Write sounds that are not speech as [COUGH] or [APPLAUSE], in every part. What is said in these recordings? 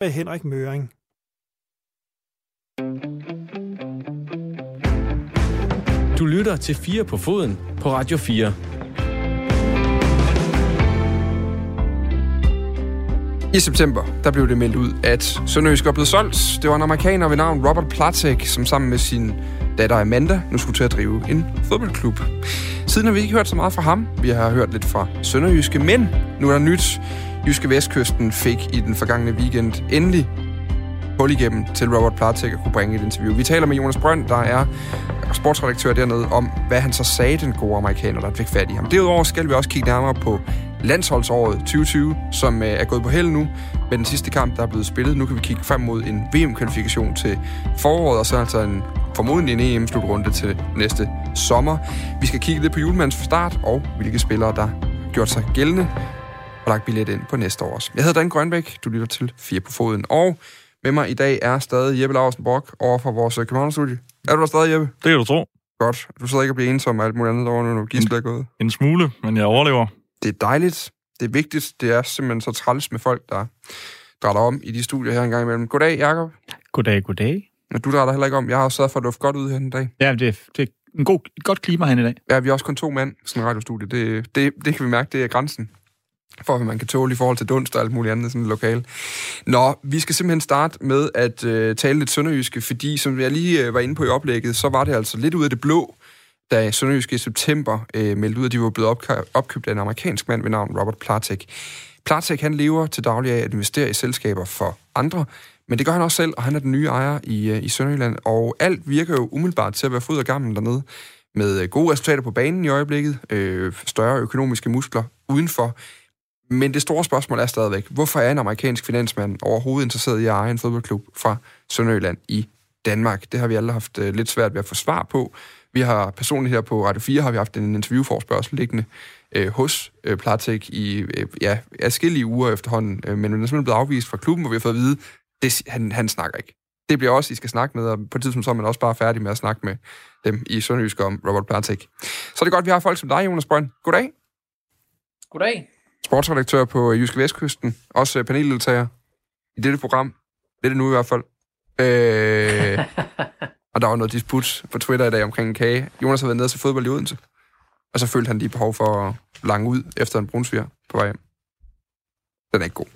bag Henrik Møring. Du lytter til 4 på foden på Radio 4. I september, der blev det meldt ud, at Sønderjysk var blevet solgt. Det var en amerikaner ved navn Robert Platek, som sammen med sin datter Amanda nu skulle til at drive en fodboldklub. Siden har vi ikke hørt så meget fra ham. Vi har hørt lidt fra Sønderjyske, men nu er der nyt. Jyske Vestkysten fik i den forgangne weekend endelig hul igennem til Robert Platek at kunne bringe et interview. Vi taler med Jonas Brønd, der er sportsredaktør dernede, om hvad han så sagde, den gode amerikaner, der fik fat i ham. Derudover skal vi også kigge nærmere på landsholdsåret 2020, som øh, er gået på held nu med den sidste kamp, der er blevet spillet. Nu kan vi kigge frem mod en VM-kvalifikation til foråret, og så altså en formodentlig en EM-slutrunde til næste sommer. Vi skal kigge lidt på julemandens start, og hvilke spillere, der gjort sig gældende og lagt billet ind på næste års. Jeg hedder Dan Grønbæk, du lytter til 4 på foden, og med mig i dag er stadig Jeppe Larsen Brock over for vores København-studie. Er du der stadig, Jeppe? Det kan du tro. Godt. Du sidder ikke og bliver ensom og alt muligt andet over, når Gisle er gået. En smule, men jeg overlever. Det er dejligt. Det er vigtigt. Det er simpelthen så træls med folk, der drætter om i de studier her en gang imellem. Goddag, Jacob. Goddag, goddag. Men du drætter heller ikke om. Jeg har sørget for at lufte godt ud her en dag. Ja, det, er, det en god, et godt klima her i dag. Ja, vi er også kun to mand, sådan en radiostudie. Det, det, det kan vi mærke, det er grænsen for hvad man kan tåle i forhold til dunst og alt muligt andet sådan et lokal. Nå, vi skal simpelthen starte med at øh, tale lidt sønderjyske, fordi som jeg lige øh, var inde på i oplægget, så var det altså lidt ud af det blå, da Sønderjyske i september øh, meldte ud, at de var blevet opkøbt, opkøbt af en amerikansk mand ved navn Robert Platek. Platek, han lever til daglig af at investere i selskaber for andre, men det gør han også selv, og han er den nye ejer i, øh, i Sønderjylland, og alt virker jo umiddelbart til at være fod og gammel dernede, med øh, gode resultater på banen i øjeblikket, øh, større økonomiske muskler udenfor, men det store spørgsmål er stadigvæk, hvorfor er en amerikansk finansmand overhovedet interesseret i at eje en fodboldklub fra Sønderjylland i Danmark? Det har vi alle haft øh, lidt svært ved at få svar på. Vi har personligt her på Radio 4 har vi haft en interviewforspørgsel liggende øh, hos øh, Platek i øh, ja, afskillige uger efterhånden, øh, men den er simpelthen blevet afvist fra klubben, hvor vi har fået at vide, det, han, han snakker ikke. Det bliver også, I skal snakke med, og på et tidspunkt så er man også bare færdig med at snakke med dem i Sønderjysk om Robert Platek. Så er det godt, vi har folk som dig, Jonas Brønd. Goddag. Goddag sportsredaktør på Jyske Vestkysten, også paneldeltager i dette program. Det er det nu i hvert fald. Øh, [LAUGHS] og der var noget disput på Twitter i dag omkring en kage. Jonas har været nede til fodbold i Odense, og så følte han lige behov for at lange ud efter en brunsviger på vej hjem. Den er ikke god.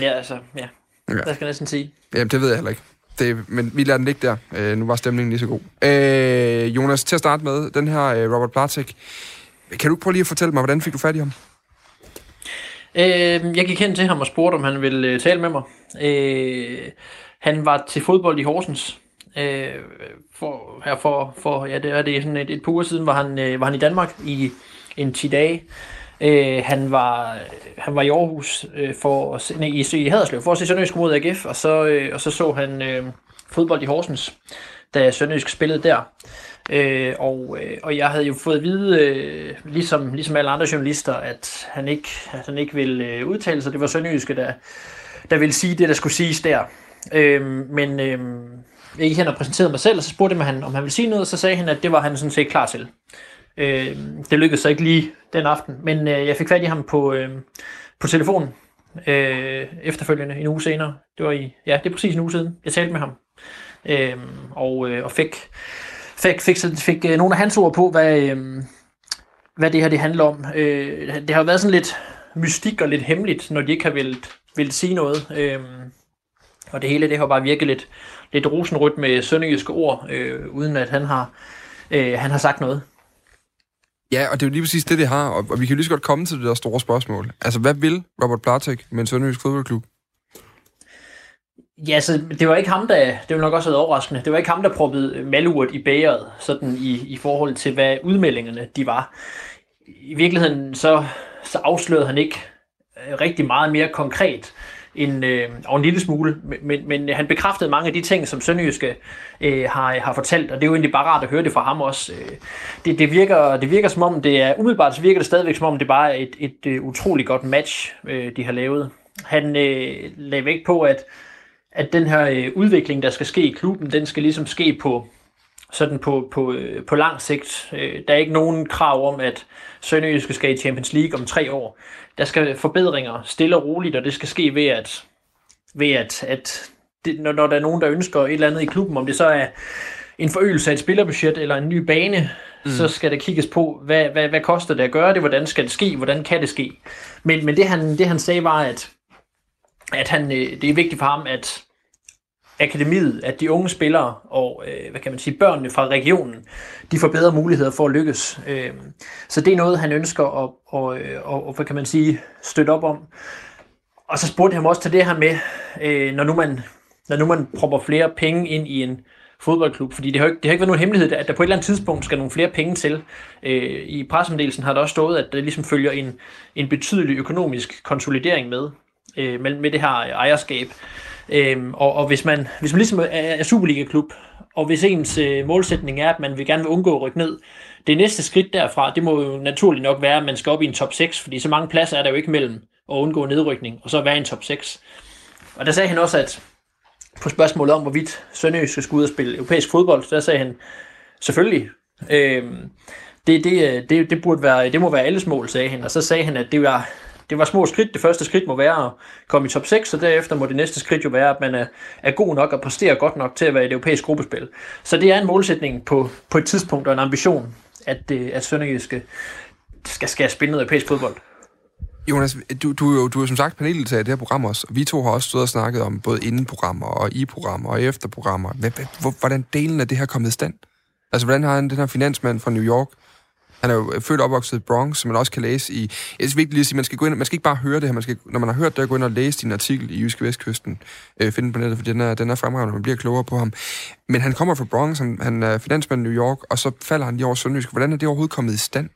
Ja, altså, ja. ja. Hvad skal jeg næsten sige? Jamen, det ved jeg heller ikke. Det, men vi lader den ligge der. Øh, nu var stemningen lige så god. Øh, Jonas, til at starte med, den her øh, Robert Platek. Kan du prøve lige at fortælle mig, hvordan fik du fat i ham? Øh, jeg gik hen til ham og spurgte, om han ville øh, tale med mig. Øh, han var til fodbold i Horsens. Øh, for, her for, for, ja, det er det sådan et, et par uger siden, var han, øh, var han i Danmark i en 10 dage. Øh, han, var, han var i Aarhus øh, for, nej, i, i Haderslev for at se Sønderjysk mod AGF, og så, øh, og så så han øh, fodbold i Horsens, da Sønderjysk spillede der. Øh, og, øh, og jeg havde jo fået at vide, øh, ligesom, ligesom alle andre journalister, at han ikke, at han ikke ville øh, udtale sig. Det var Sønderjyske, der, der ville sige det, der skulle siges der. Øh, men øh, jeg gik hen og præsenterede mig selv, og så spurgte jeg ham, om han ville sige noget, og så sagde han, at det var han sådan set klar til. Øh, det lykkedes så ikke lige den aften, men øh, jeg fik fat i ham på, øh, på telefonen øh, efterfølgende en uge senere. Det var i, ja, det er præcis en uge siden. Jeg talte med ham, øh, og, øh, og fik fik, fik, fik øh, nogle af hans ord på, hvad, øh, hvad det her det handler om. Øh, det har været sådan lidt mystik og lidt hemmeligt, når de ikke har vildt, vildt sige noget. Øh, og det hele det har bare virket lidt, lidt rosenrødt med sønderjyske ord, øh, uden at han har, øh, han har sagt noget. Ja, og det er jo lige præcis det, det har, og, og vi kan lige så godt komme til det der store spørgsmål. Altså, hvad vil Robert Platek med en sønderjysk fodboldklub? Ja, så det var ikke ham, der, det var nok også været overraskende, det var ikke ham, der proppede malurt i bæret, sådan i, i forhold til, hvad udmeldingerne de var. I virkeligheden så, så afslørede han ikke øh, rigtig meget mere konkret, en, øh, og en lille smule, men, men han bekræftede mange af de ting, som Sønderjyske øh, har, har fortalt, og det er jo egentlig bare rart at høre det fra ham også. Øh, det, det, virker, det virker som om, det er umiddelbart så virker det stadigvæk som om, det bare er et, et, et utroligt godt match, øh, de har lavet. Han øh, lagde vægt på, at at den her øh, udvikling, der skal ske i klubben, den skal ligesom ske på, sådan på, på, øh, på lang sigt. Øh, der er ikke nogen krav om, at Sønderjyske skal i Champions League om tre år. Der skal forbedringer stille og roligt, og det skal ske ved, at, ved at, at det, når, når der er nogen, der ønsker et eller andet i klubben, om det så er en forøgelse af et spillerbudget eller en ny bane, mm. så skal der kigges på, hvad, hvad, hvad koster det at gøre det, hvordan skal det ske, hvordan kan det ske. Men, men det, han, det han sagde var, at, at han, øh, det er vigtigt for ham, at akademiet, at de unge spillere og øh, hvad kan man sige, børnene fra regionen, de får bedre muligheder for at lykkes. Øh, så det er noget, han ønsker at, og, øh, og, og, hvad kan man sige, støtte op om. Og så spurgte han også til det her med, øh, når, nu man, når nu man propper flere penge ind i en fodboldklub, fordi det har, ikke, det har ikke været nogen hemmelighed, at der på et eller andet tidspunkt skal nogle flere penge til. Øh, I pressemeddelelsen har der også stået, at der ligesom følger en, en betydelig økonomisk konsolidering med, øh, med, med det her ejerskab. Øhm, og, og hvis man, hvis man ligesom er, er Superliga-klub, og hvis ens øh, målsætning er, at man vil gerne vil undgå at rykke ned, det næste skridt derfra, det må jo naturligt nok være, at man skal op i en top 6, fordi så mange pladser er der jo ikke mellem at undgå nedrykning, og så være i en top 6. Og der sagde han også, at på spørgsmålet om, hvorvidt Sønderjysk skal ud og spille europæisk fodbold, der sagde han, selvfølgelig. Øhm, det, det, øh, det, det, burde være, det må være alles mål, sagde han. Og så sagde han, at det var, det var små skridt. Det første skridt må være at komme i top 6, og derefter må det næste skridt jo være, at man er, er god nok og præsterer godt nok til at være i et europæisk gruppespil. Så det er en målsætning på, på et tidspunkt og en ambition, at, øh, at Sønderjyske skal, skal, spille noget europæisk fodbold. Jonas, du, du, er jo, du er som sagt paneldeltager i det her program også. Vi to har også stået og snakket om både indenprogrammer og i-programmer og efterprogrammer. Hvordan delen af det her kommet i stand? Altså, hvordan har den her finansmand fra New York han er jo øh, født og opvokset i Bronx, som man også kan læse i... Det er vigtigt lige at sige, man skal, gå ind, man skal ikke bare høre det her, man skal, når man har hørt det, gå ind og læse din artikel i Jyske Vestkysten, øh, finde på nettet, for den er, den er fremragende, man bliver klogere på ham. Men han kommer fra Bronx, han, han er finansmand i New York, og så falder han lige over Sønderjysk. Hvordan er det overhovedet kommet i stand?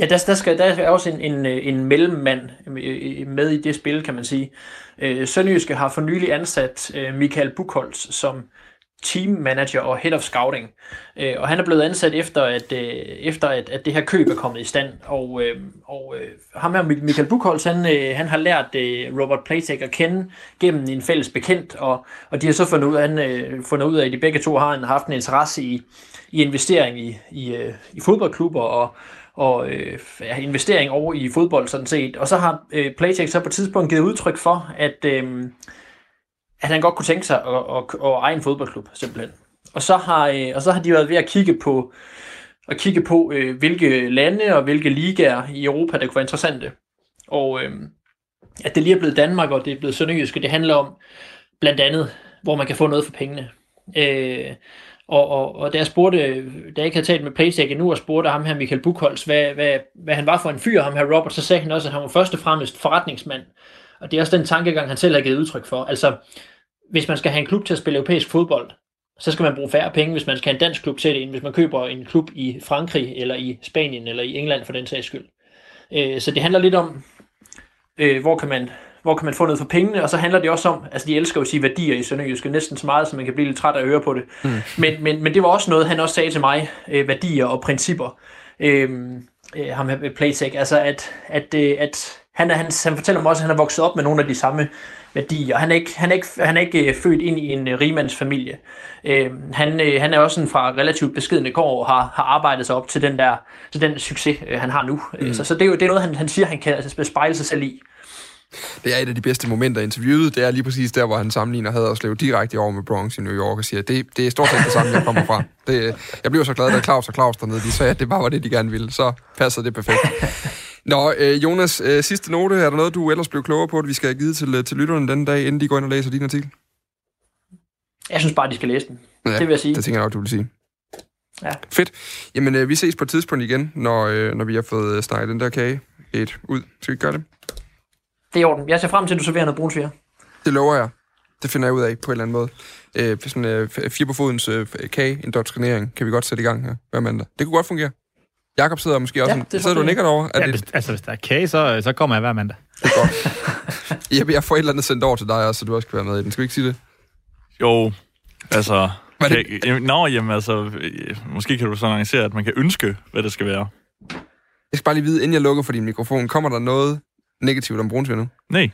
Ja, der, der, skal, der er også en, en, øh, en mellemmand øh, med i det spil, kan man sige. Øh, Sønderjyske har for nylig ansat øh, Michael Buchholz som team manager og head of scouting. Øh, og han er blevet ansat efter, at, øh, efter at, at det her køb er kommet i stand. Og, øh, og øh, ham her, Michael Buchholz, han, øh, han har lært øh, Robert Playtech at kende gennem en fælles bekendt, og, og de har så fundet ud, af, han, øh, fundet ud af, at de begge to har en, haft en interesse i, i investering i, i, øh, i fodboldklubber og, og øh, investering over i fodbold sådan set. Og så har øh, Playtech så på et tidspunkt givet udtryk for, at, øh, at han godt kunne tænke sig at, at, at eje en fodboldklub, simpelthen. Og så har, øh, og så har de været ved at kigge på, at kigge på øh, hvilke lande og hvilke ligaer i Europa, der kunne være interessante. Og øh, at det lige er blevet Danmark, og det er blevet Sønderjysk, det handler om blandt andet, hvor man kan få noget for pengene. Øh, og, og, og da jeg spurgte, da jeg ikke havde talt med Playtech endnu, og spurgte ham her, Michael Buchholz, hvad, hvad, hvad han var for en fyr, ham her Robert, så sagde han også, at han var først og fremmest forretningsmand. Og det er også den tankegang, han selv har givet udtryk for. Altså, hvis man skal have en klub til at spille europæisk fodbold, så skal man bruge færre penge, hvis man skal have en dansk klub til det, end hvis man køber en klub i Frankrig, eller i Spanien, eller i England for den sags skyld. Øh, så det handler lidt om, øh, hvor kan man hvor kan man få noget for pengene, og så handler det også om, altså de elsker jo at sige værdier i Sønderjyske, næsten så meget, så man kan blive lidt træt af at høre på det. Mm. Men, men, men det var også noget, han også sagde til mig, øh, værdier og principper, øh, øh, ham med Playtech, altså at, at, øh, at han, han, han fortæller mig også, at han har vokset op med nogle af de samme værdier. Han er ikke, han er ikke, han er ikke øh, født ind i en øh, rimandsfamilie. Øh, han, øh, han er også sådan fra relativt beskedende kår og har, har arbejdet sig op til den der til den succes, øh, han har nu. Mm. Så, så det, er jo, det er noget, han, han siger, han kan altså, spejle sig selv i. Det er et af de bedste momenter i interviewet. Det er lige præcis der, hvor han sammenligner Haderslev direkte over med Bronx i New York og siger, det, det er stort set det samme, jeg kommer fra. Det, jeg blev så glad, da Claus og Claus dernede, de sagde, at det bare var det, de gerne ville. Så passer det perfekt. [LAUGHS] Nå, øh, Jonas, øh, sidste note. Er der noget, du ellers blev klogere på, at vi skal have givet til, øh, til lytterne den dag, inden de går ind og læser din artikel? Jeg synes bare, de skal læse den. Ja, det vil jeg sige. det tænker jeg nok, du vil sige. Ja. Fedt. Jamen, øh, vi ses på et tidspunkt igen, når, øh, når vi har fået øh, snakket den der kage et ud. Skal vi gøre det? Det er i orden. Jeg ser frem til, at du serverer noget brunsviger. Det lover jeg. Det finder jeg ud af på en eller anden måde. Øh, sådan øh, fire på fodens øh, kage, indoktrinering, kan vi godt sætte i gang her hver mandag. Det kunne godt fungere. Jakob sidder måske også... Ja, det sidder du nikker derovre? Ja, det... hvis, altså, hvis der er kage, så, så kommer jeg hver mandag. Det er godt. [LAUGHS] jeg, jeg får et eller andet sendt over til dig også, så du også kan være med i den. Skal vi ikke sige det? Jo, altså... det... Kan, nå, jamen altså, måske kan du så arrangere, at man kan ønske, hvad det skal være. Jeg skal bare lige vide, inden jeg lukker for din mikrofon, kommer der noget negativt om brunsvin nu? Nej.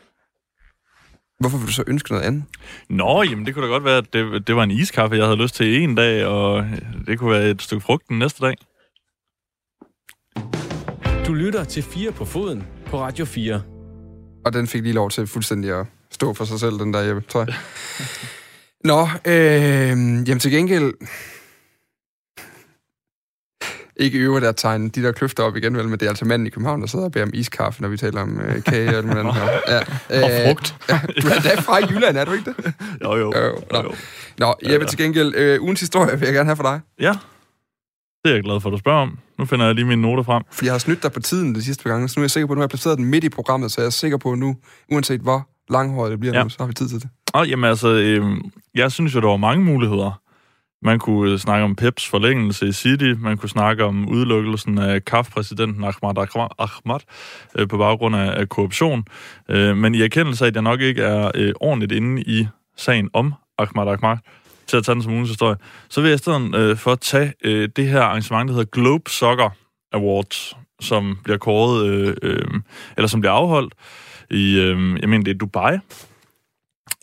Hvorfor vil du så ønske noget andet? Nå, jamen det kunne da godt være, at det, det var en iskaffe, jeg havde lyst til en dag, og det kunne være et stykke frugt den næste dag. Du lytter til 4 på foden på Radio 4. Og den fik lige lov til fuldstændig at stå for sig selv, den der, Jeppe, tror jeg. [LAUGHS] Nå, øh, jamen til gengæld... Ikke øver der tegn de der kløfter op igen, vel, men det er altså manden i København, der sidder og beder om iskaffe, når vi taler om øh, kage og alt muligt andet. [LAUGHS] Ja, Og frugt. [LAUGHS] Ja, du er da fra Jylland, er du ikke det? Jo, jo. Jo, jo, nå. jo. Nå, Jeppe, til gengæld, øh, ugens historie vil jeg gerne have for dig. Ja, det er jeg glad for, at du spørger om. Nu finder jeg lige mine noter frem. For jeg har snydt dig på tiden de sidste par gange, så nu er jeg sikker på, at nu har jeg placeret den midt i programmet, så jeg er sikker på at nu, uanset hvor langhåret det bliver ja. Nu, så har vi tid til det. Og jamen altså, øh, jeg synes jo, der var mange muligheder. Man kunne øh, snakke om Peps forlængelse i City, man kunne snakke om udelukkelsen af KAF-præsidenten Ahmad Ahmad, Ahmad øh, på baggrund af, af korruption. Øh, men i erkendelse af, at jeg nok ikke er øh, ordentligt inde i sagen om Ahmad Ahmad, til at tage den som ugens historie, så vil jeg stedet øh, for at tage øh, det her arrangement, der hedder Globe Soccer Awards, som bliver kåret, øh, øh, eller som bliver afholdt i, øh, jeg mener, det er Dubai,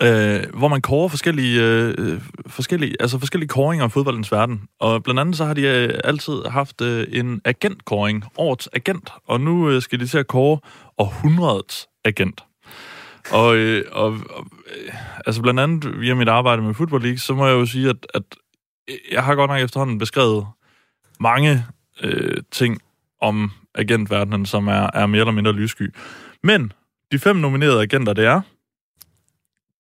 øh, hvor man kårer forskellige, øh, øh forskellige, altså forskellige kåringer i fodboldens verden. Og blandt andet så har de øh, altid haft øh, en agentkåring, årets agent, og nu øh, skal de til at kåre århundredets agent. Og, øh, og, og øh, altså blandt andet via mit arbejde med Football League, så må jeg jo sige, at, at øh, jeg har godt nok efterhånden beskrevet mange øh, ting om agentverdenen, som er, er mere eller mindre lyssky. Men de fem nominerede agenter, det er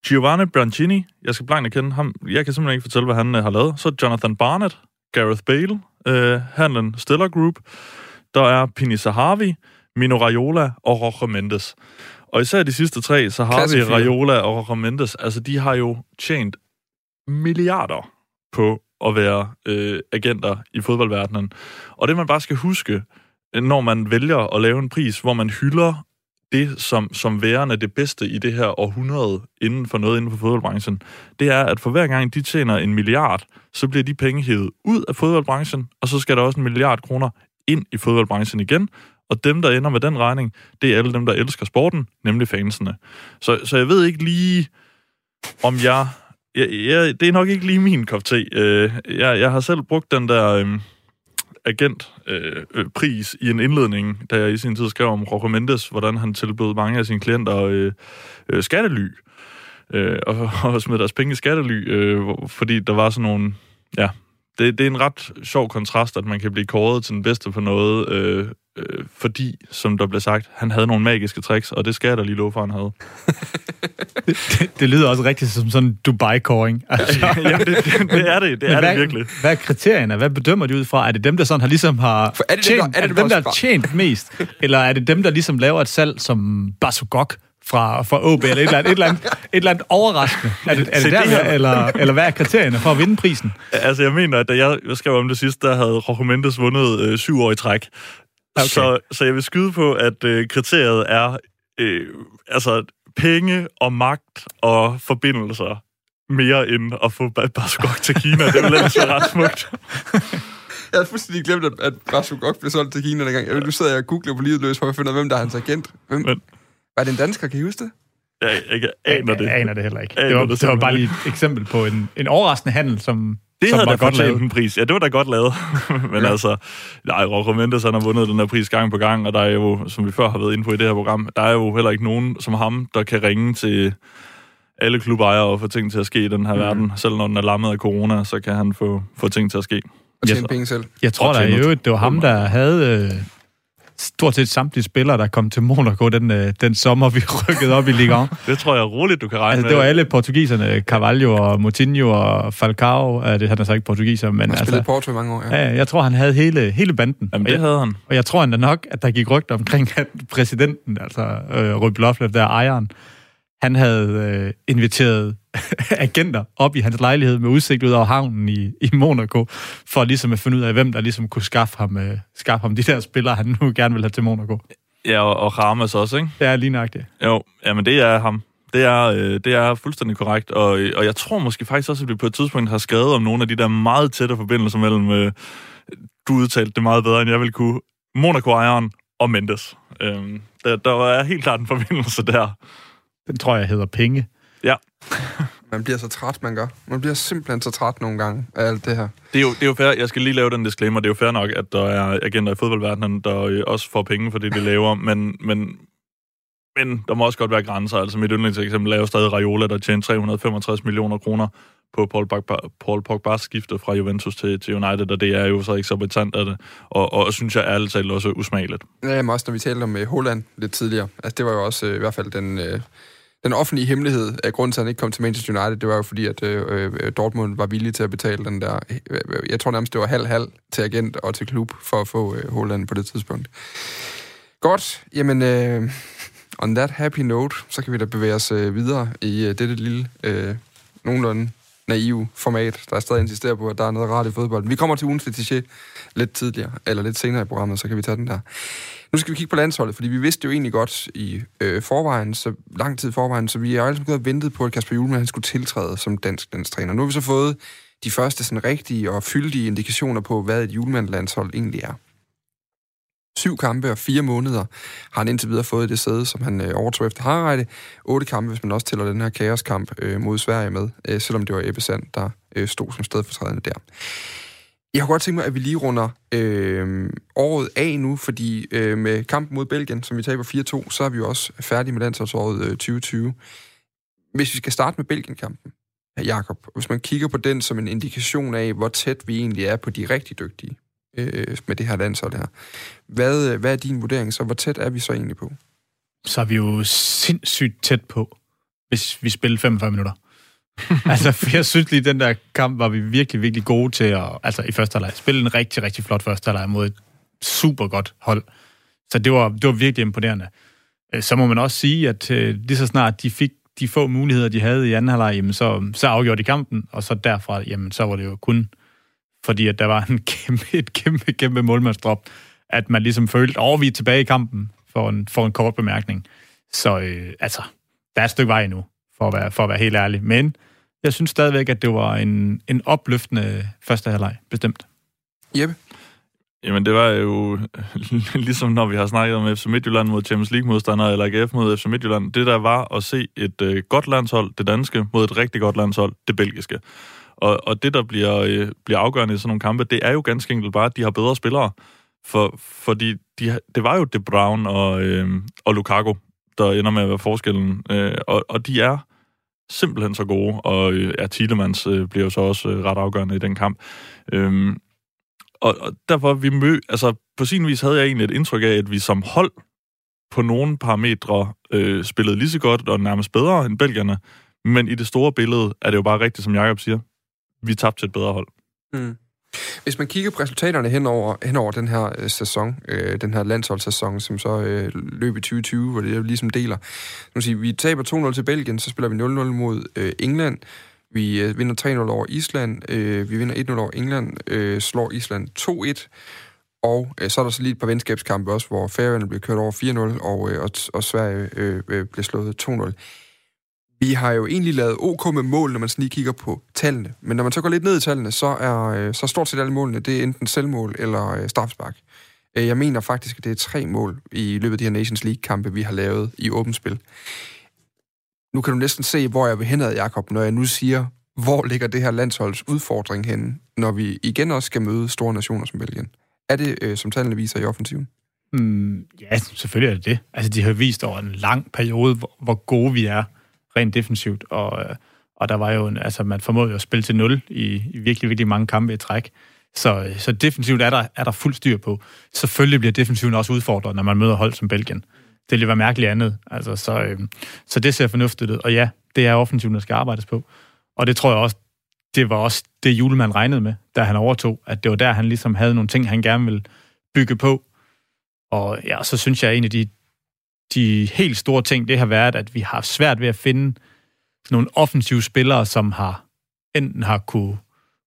Giovanni Brancini, jeg skal blankt kende ham, jeg kan simpelthen ikke fortælle, hvad han øh, har lavet. Så Jonathan Barnett, Gareth Bale, øh, handlen Stiller Group, der er Pini Sahavi, Mino Raiola og Roger Mendes. Og især de sidste tre, Sahavi, Klasse fire. Raiola og Roger Mendes, altså de har jo tjent milliarder på at være øh, agenter i fodboldverdenen. Og det man bare skal huske, når man vælger at lave en pris, hvor man hylder det som, som værende det bedste i det her århundrede inden for noget inden for fodboldbranchen, det er, at for hver gang de tjener en milliard, så bliver de penge hævet ud af fodboldbranchen, og så skal der også en milliard kroner ind i fodboldbranchen igen, og dem, der ender med den regning, det er alle dem, der elsker sporten, nemlig fansene. Så, så jeg ved ikke lige, om jeg... jeg, jeg det er nok ikke lige min kop te. Øh, jeg, jeg har selv brugt den der... Øh, agentpris øh, øh, pris i en indledning, da jeg i sin tid skrev om Rocco Mendes, hvordan han tilbød mange af sine klienter øh, øh, skattely, øh, og, og smed deres penge i skattely, øh, fordi der var sådan nogle... Ja, det, det er en ret sjov kontrast, at man kan blive kåret til den bedste på noget, øh, øh, fordi, som der blev sagt, han havde nogle magiske tricks, og det skal jeg da lige love for, han havde. [LAUGHS] Det, det lyder også rigtigt som sådan en Dubai-kåring. Altså, Jamen, det, det, det er det, det er hvad, det virkelig. Hvad er kriterierne? Hvad bedømmer de ud fra? Er det dem, der sådan har ligesom har For er det dem, tjent, der- er er det det dem, der har tjent mest? Eller er det dem, der ligesom laver et salg som Basugok fra, fra OB, eller et eller andet, et eller andet, et eller andet overraskende? Er det, er det der, det her- eller, eller hvad er kriterierne for at vinde prisen? Altså, jeg mener, at da jeg skrev om det sidste, der havde Rojo Mendes vundet øh, syv år i træk. Okay. Så, så jeg vil skyde på, at øh, kriteriet er øh, altså penge og magt og forbindelser mere end at få ba- Baskok til Kina. Det ville ellers være ret smukt. [LAUGHS] Jeg havde fuldstændig glemt, at, at Basugok blev solgt til Kina dengang. Jeg, nu sidder jeg og googler på livet løs, for at finde ud af, hvem der er hans agent. Hvem, Men- var det en dansker, kan I huske det? Jeg, jeg, jeg aner det. Jeg aner det heller ikke. Aner Det var, det det var bare lige et eksempel på en, en overraskende handel, som, Det som havde var da godt lavet. en pris. Ja, det var da godt lavet. [LAUGHS] Men Ja. altså, nej, Rojo Mendes, han har vundet den her pris gang på gang, og der er jo, som vi før har været inde på i det her program, der er jo heller ikke nogen som ham, der kan ringe til alle klubejere og få ting til at ske i den her mm. verden. Selv når den er lammet af corona, så kan han få, få ting til at ske. Og tjene Yes. penge selv. Jeg tror da i øvrigt, det var ham, der havde øh, stort set samtlige spillere, der kom til Monaco den, øh, den sommer, vi [LAUGHS] rykkede op i Ligue 1. Det tror jeg roligt, du kan regne Altså, det var alle portugiserne, Carvalho og Moutinho og Falcao. Uh, det han er så ikke portugiser, men Han altså, Porto i mange år, ja. ja, jeg tror, han havde hele, hele banden. Jamen, og, det jeg, havde han. og jeg tror endda nok, at der gik rygter omkring, at [LAUGHS] præsidenten, altså øh, Rød Blåflev, der er ejeren, han havde øh, inviteret [LAUGHS] agenter op i hans lejlighed med udsigt ud over havnen i, i Monaco, for ligesom at finde ud af, hvem der ligesom kunne skaffe ham, øh, skaffe ham de der spillere, han nu gerne vil have til Monaco. Ja, og, og Ramos også, ikke? Det er lige nøjagtigt. Jo, jamen det er ham. Det er, øh, det er fuldstændig korrekt, og, og jeg tror måske faktisk også, at vi på et tidspunkt har skrevet om nogle af de der meget tætte forbindelser mellem, øh, du udtalte det meget bedre, end jeg ville kunne, Monaco-ejeren og Mendes. Øh, der, der er helt klart en forbindelse der. Den tror jeg hedder penge. [LAUGHS] Man bliver så træt, man gør. Man bliver simpelthen så træt nogle gange af alt det her. Det er, jo, det er jo fair, jeg skal lige lave den disclaimer, det er jo fair nok, at der er agenter i fodboldverdenen, der øh, også får penge for det, de laver, [LAUGHS] men, men Men der må også godt være grænser. Altså mit yndlingseksempel er jo stadig Raiola, der tjente 365 millioner kroner på Paul, Pogba, Paul Pogba's skifte fra Juventus til, til United, og det er jo så ikke så betant af det. Og, og synes jeg ærligt talt også usmageligt. Ja, men også når vi talte om uh, Holland lidt tidligere. Altså det var jo også uh, i hvert fald den... Uh, den offentlige hemmelighed af grunden til, at han ikke kom til Manchester United, det var jo fordi, at øh, øh Dortmund var villig til at betale den der... Øh, jeg tror nærmest, det var halv-halv til agent og til klub for at få øh, Holland på det tidspunkt. Godt. Jamen, øh, on that happy note, så kan vi da bevæge os øh, videre i øh, dette lille, øh, nogenlunde naive format, der stadig insisterer på, at der er noget rart i fodbold. Vi kommer til ugens fetiche lidt tidligere, eller lidt senere i programmet, så kan vi tage den der. Nu skal vi kigge på landsholdet, fordi vi vidste jo egentlig godt i øh, forvejen, så lang tid i forvejen, så vi har altid gået og ventet på, at Kasper Juhlmann han skulle tiltræde som dansk landstræner. Nu har vi så fået de første sådan rigtige og fyldige indikationer på, hvad et julemandlandshold egentlig er. Syv kampe og fire måneder har han indtil videre fået det sæde, som han øh, overtog efter Harreide. Otte kampe, hvis man også tæller den her kaoskamp øh, mod Sverige med, øh, selvom det var Ebbe Sand, der øh, stod som stedfortrædende der. Jeg har godt tænkt mig, at vi lige runder øh, året af nu, fordi øh, med kampen mod Belgien, som vi taber 4-2, så er vi jo også færdige med landsholdsåret øh, 2020. Hvis vi skal starte med Belgien-kampen, Jakob, hvis man kigger på den som en indikation af, hvor tæt vi egentlig er på de rigtig dygtige øh, med det her landshold her, hvad, øh, hvad er din vurdering så? Hvor tæt er vi så egentlig på? Så er vi jo sindssygt tæt på, hvis vi spiller 45 minutter. [LAUGHS] altså, jeg synes lige, den der kamp var vi virkelig, virkelig gode til at, altså i første halvleg, spille en rigtig, rigtig flot første halvleg mod et super godt hold. Så det var, det var virkelig imponerende. Øh, så må man også sige, at øh, lige så snart de fik de få muligheder, de havde i anden halvleg, jamen så, så afgjorde de kampen, og så derfra, jamen så var det jo kun fordi, at der var en [LAUGHS] kæmpe, et kæmpe, kæmpe målmandsdrop, at man ligesom følte, at oh, vi er tilbage i kampen for en, for en kort bemærkning. Så øh, altså, der er et stykke vej nu for at være, for at være helt ærlig. Men jeg synes stadigvæk, at det var en, en opløftende første halvleg, bestemt. Jeppe? Jamen, det var jo [LAUGHS] ligesom når vi har snakket om FC Midtjylland mod Champions League-modstandere, eller AGF mod FC Midtjylland. Det der var at se et øh, godt landshold, det danske, mod et rigtig godt landshold, det belgiske. Og, og det, der bliver, øh, bliver afgørende i sådan nogle kampe, det er jo ganske enkelt bare, at de har bedre spillere. For, fordi de, det var jo De Brown og, øh, og Lukaku, der ender med at være forskellen. Øh, og, og de er simpelthen så gode, og øh, ja, Thielemans øh, bliver jo så også øh, ret afgørende i den kamp. Øh, og, og derfor vi mø, altså på sin vis havde jeg egentlig et indtryk af, at vi som hold på nogle parametre øh, spillede lige så godt og nærmest bedre end belgierne, men i det store billede er det jo bare rigtigt, som Jakob siger. Vi tabte til et bedre hold. Mm. Hvis man kigger på resultaterne hen over, hen over den her øh, sæson, øh, den her landsholdssæson, som så øh, løb i 2020, hvor det ligesom deler. Nu siger, vi taber 2-0 til Belgien, så spiller vi 0-0 mod øh, England. Vi øh, vinder 3-0 over Island. Øh, vi vinder 1-0 over England. Øh, slår Island 2-1. Og øh, så er der så lige et par venskabskampe også, hvor Færøerne blev kørt over 4-0, og, øh, og, og Sverige øh, øh, blev slået 2-0. Vi har jo egentlig lavet OK med mål, når man sådan lige kigger på tallene. Men når man så går lidt ned i tallene, så er øh, så stort set alle målene, det er enten selvmål eller øh, strafspark. Øh, jeg mener faktisk, at det er tre mål i løbet af de her Nations League-kampe, vi har lavet i åbent spil. Nu kan du næsten se, hvor jeg vil henad, Jakob, når jeg nu siger, hvor ligger det her landsholds udfordring henne, når vi igen også skal møde store nationer som Belgien. Er det, øh, som tallene viser i offensiven? Mm, ja, selvfølgelig er det det. Altså, de har vist over en lang periode, hvor, hvor gode vi er rent defensivt, og, øh, og der var jo, en, altså man formåede jo at spille til nul i, i virkelig, virkelig mange kampe i træk. Så, øh, så defensivt er der, er der fuld styr på. Selvfølgelig bliver defensiven også udfordret, når man møder hold som Belgien. Det ville være mærkeligt andet. Altså, så, øh, så det ser fornuftigt ud. Og ja, det er offensiven, der skal arbejdes på. Og det tror jeg også, det var også det julemand regnede med, da han overtog, at det var der, han ligesom havde nogle ting, han gerne ville bygge på. Og ja, så synes jeg, at en af de de helt store ting, det har været, at vi har svært ved at finde nogle offensive spillere, som har enten har kunne,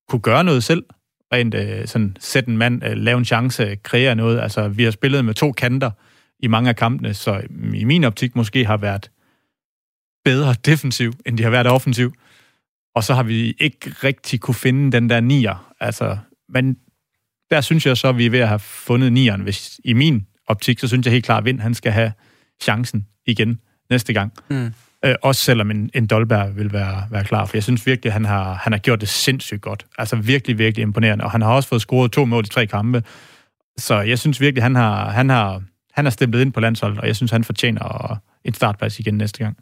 kunne gøre noget selv, rent øh, sådan sætte en mand, øh, lave en chance, kreere noget. Altså, vi har spillet med to kanter i mange af kampene, så i min optik måske har været bedre defensiv, end de har været offensiv. Og så har vi ikke rigtig kunne finde den der nier. Altså, men der synes jeg så, at vi er ved at have fundet nieren. Hvis, I min optik, så synes jeg helt klart, at Vind han skal have chancen igen næste gang. Mm. Øh, også selvom en, en Dolberg vil være, være klar, for jeg synes virkelig, at han har, han har gjort det sindssygt godt. Altså virkelig, virkelig imponerende, og han har også fået scoret to mål i tre kampe. Så jeg synes virkelig, han har, han har, han er stemplet ind på landsholdet, og jeg synes, han fortjener en startplads igen næste gang.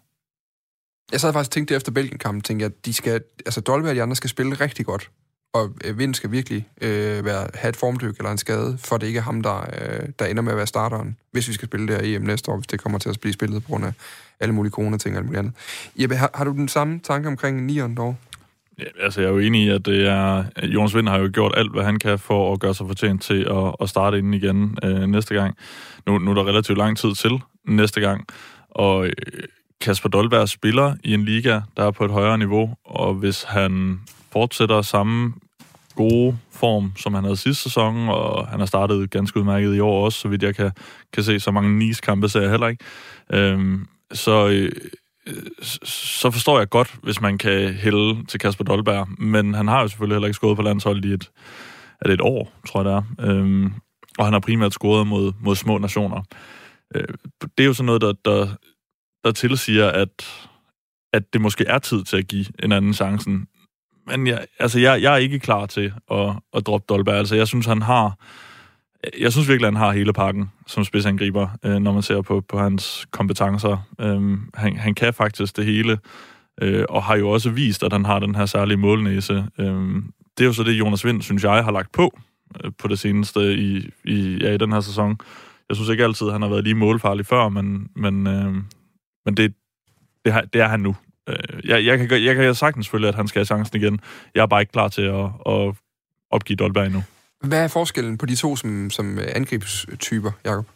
Jeg sad faktisk og tænkte efter Belgien-kampen, tænkte jeg, at de skal, altså Dolby og de andre skal spille rigtig godt. Og øh, Vind skal virkelig øh, være, have et formdyk eller en skade, for det ikke er ham, der, øh, der ender med at være starteren, hvis vi skal spille det her EM næste år, hvis det kommer til at blive spillet på grund af alle mulige corona-ting og alt muligt andet. Jeppe, har, har du den samme tanke omkring nieren dog? Ja, altså, jeg er jo enig i, at det er... Jonas Vind har jo gjort alt, hvad han kan for at gøre sig fortjent til at, at starte inden igen øh, næste gang. Nu, nu er der relativt lang tid til næste gang, og øh, Kasper Dolberg spiller i en liga, der er på et højere niveau, og hvis han fortsætter samme gode form, som han havde sidste sæson, og han har startet ganske udmærket i år også, så vidt jeg kan, kan se. Så mange Nice-kampe ser jeg heller ikke. Øhm, så, øh, så forstår jeg godt, hvis man kan hælde til Kasper Dolberg, men han har jo selvfølgelig heller ikke skåret på landsholdet i et, er det et år, tror jeg det er. Øhm, og han har primært scoret mod, mod små nationer. Øh, det er jo sådan noget, der, der, der tilsiger, at, at det måske er tid til at give en anden chancen men jeg, altså, jeg, jeg er ikke klar til at, at droppe Dolberg. Altså, jeg synes, han har... Jeg synes virkelig, han har hele pakken som spidsangriber, øh, når man ser på, på hans kompetencer. Øh, han, han kan faktisk det hele, øh, og har jo også vist, at han har den her særlige målnæse. Øh, det er jo så det, Jonas Vind, synes jeg, har lagt på øh, på det seneste i, i, ja, i den her sæson. Jeg synes ikke altid, han har været lige målfarlig før, men, men, øh, men det, det, har, det er han nu. Øh, jeg, jeg, kan, jeg kan sagtens følge, at han skal have chancen igen. Jeg er bare ikke klar til at, at opgive Dolberg endnu. Hvad er forskellen på de to som, som angrebstyper, Jacob?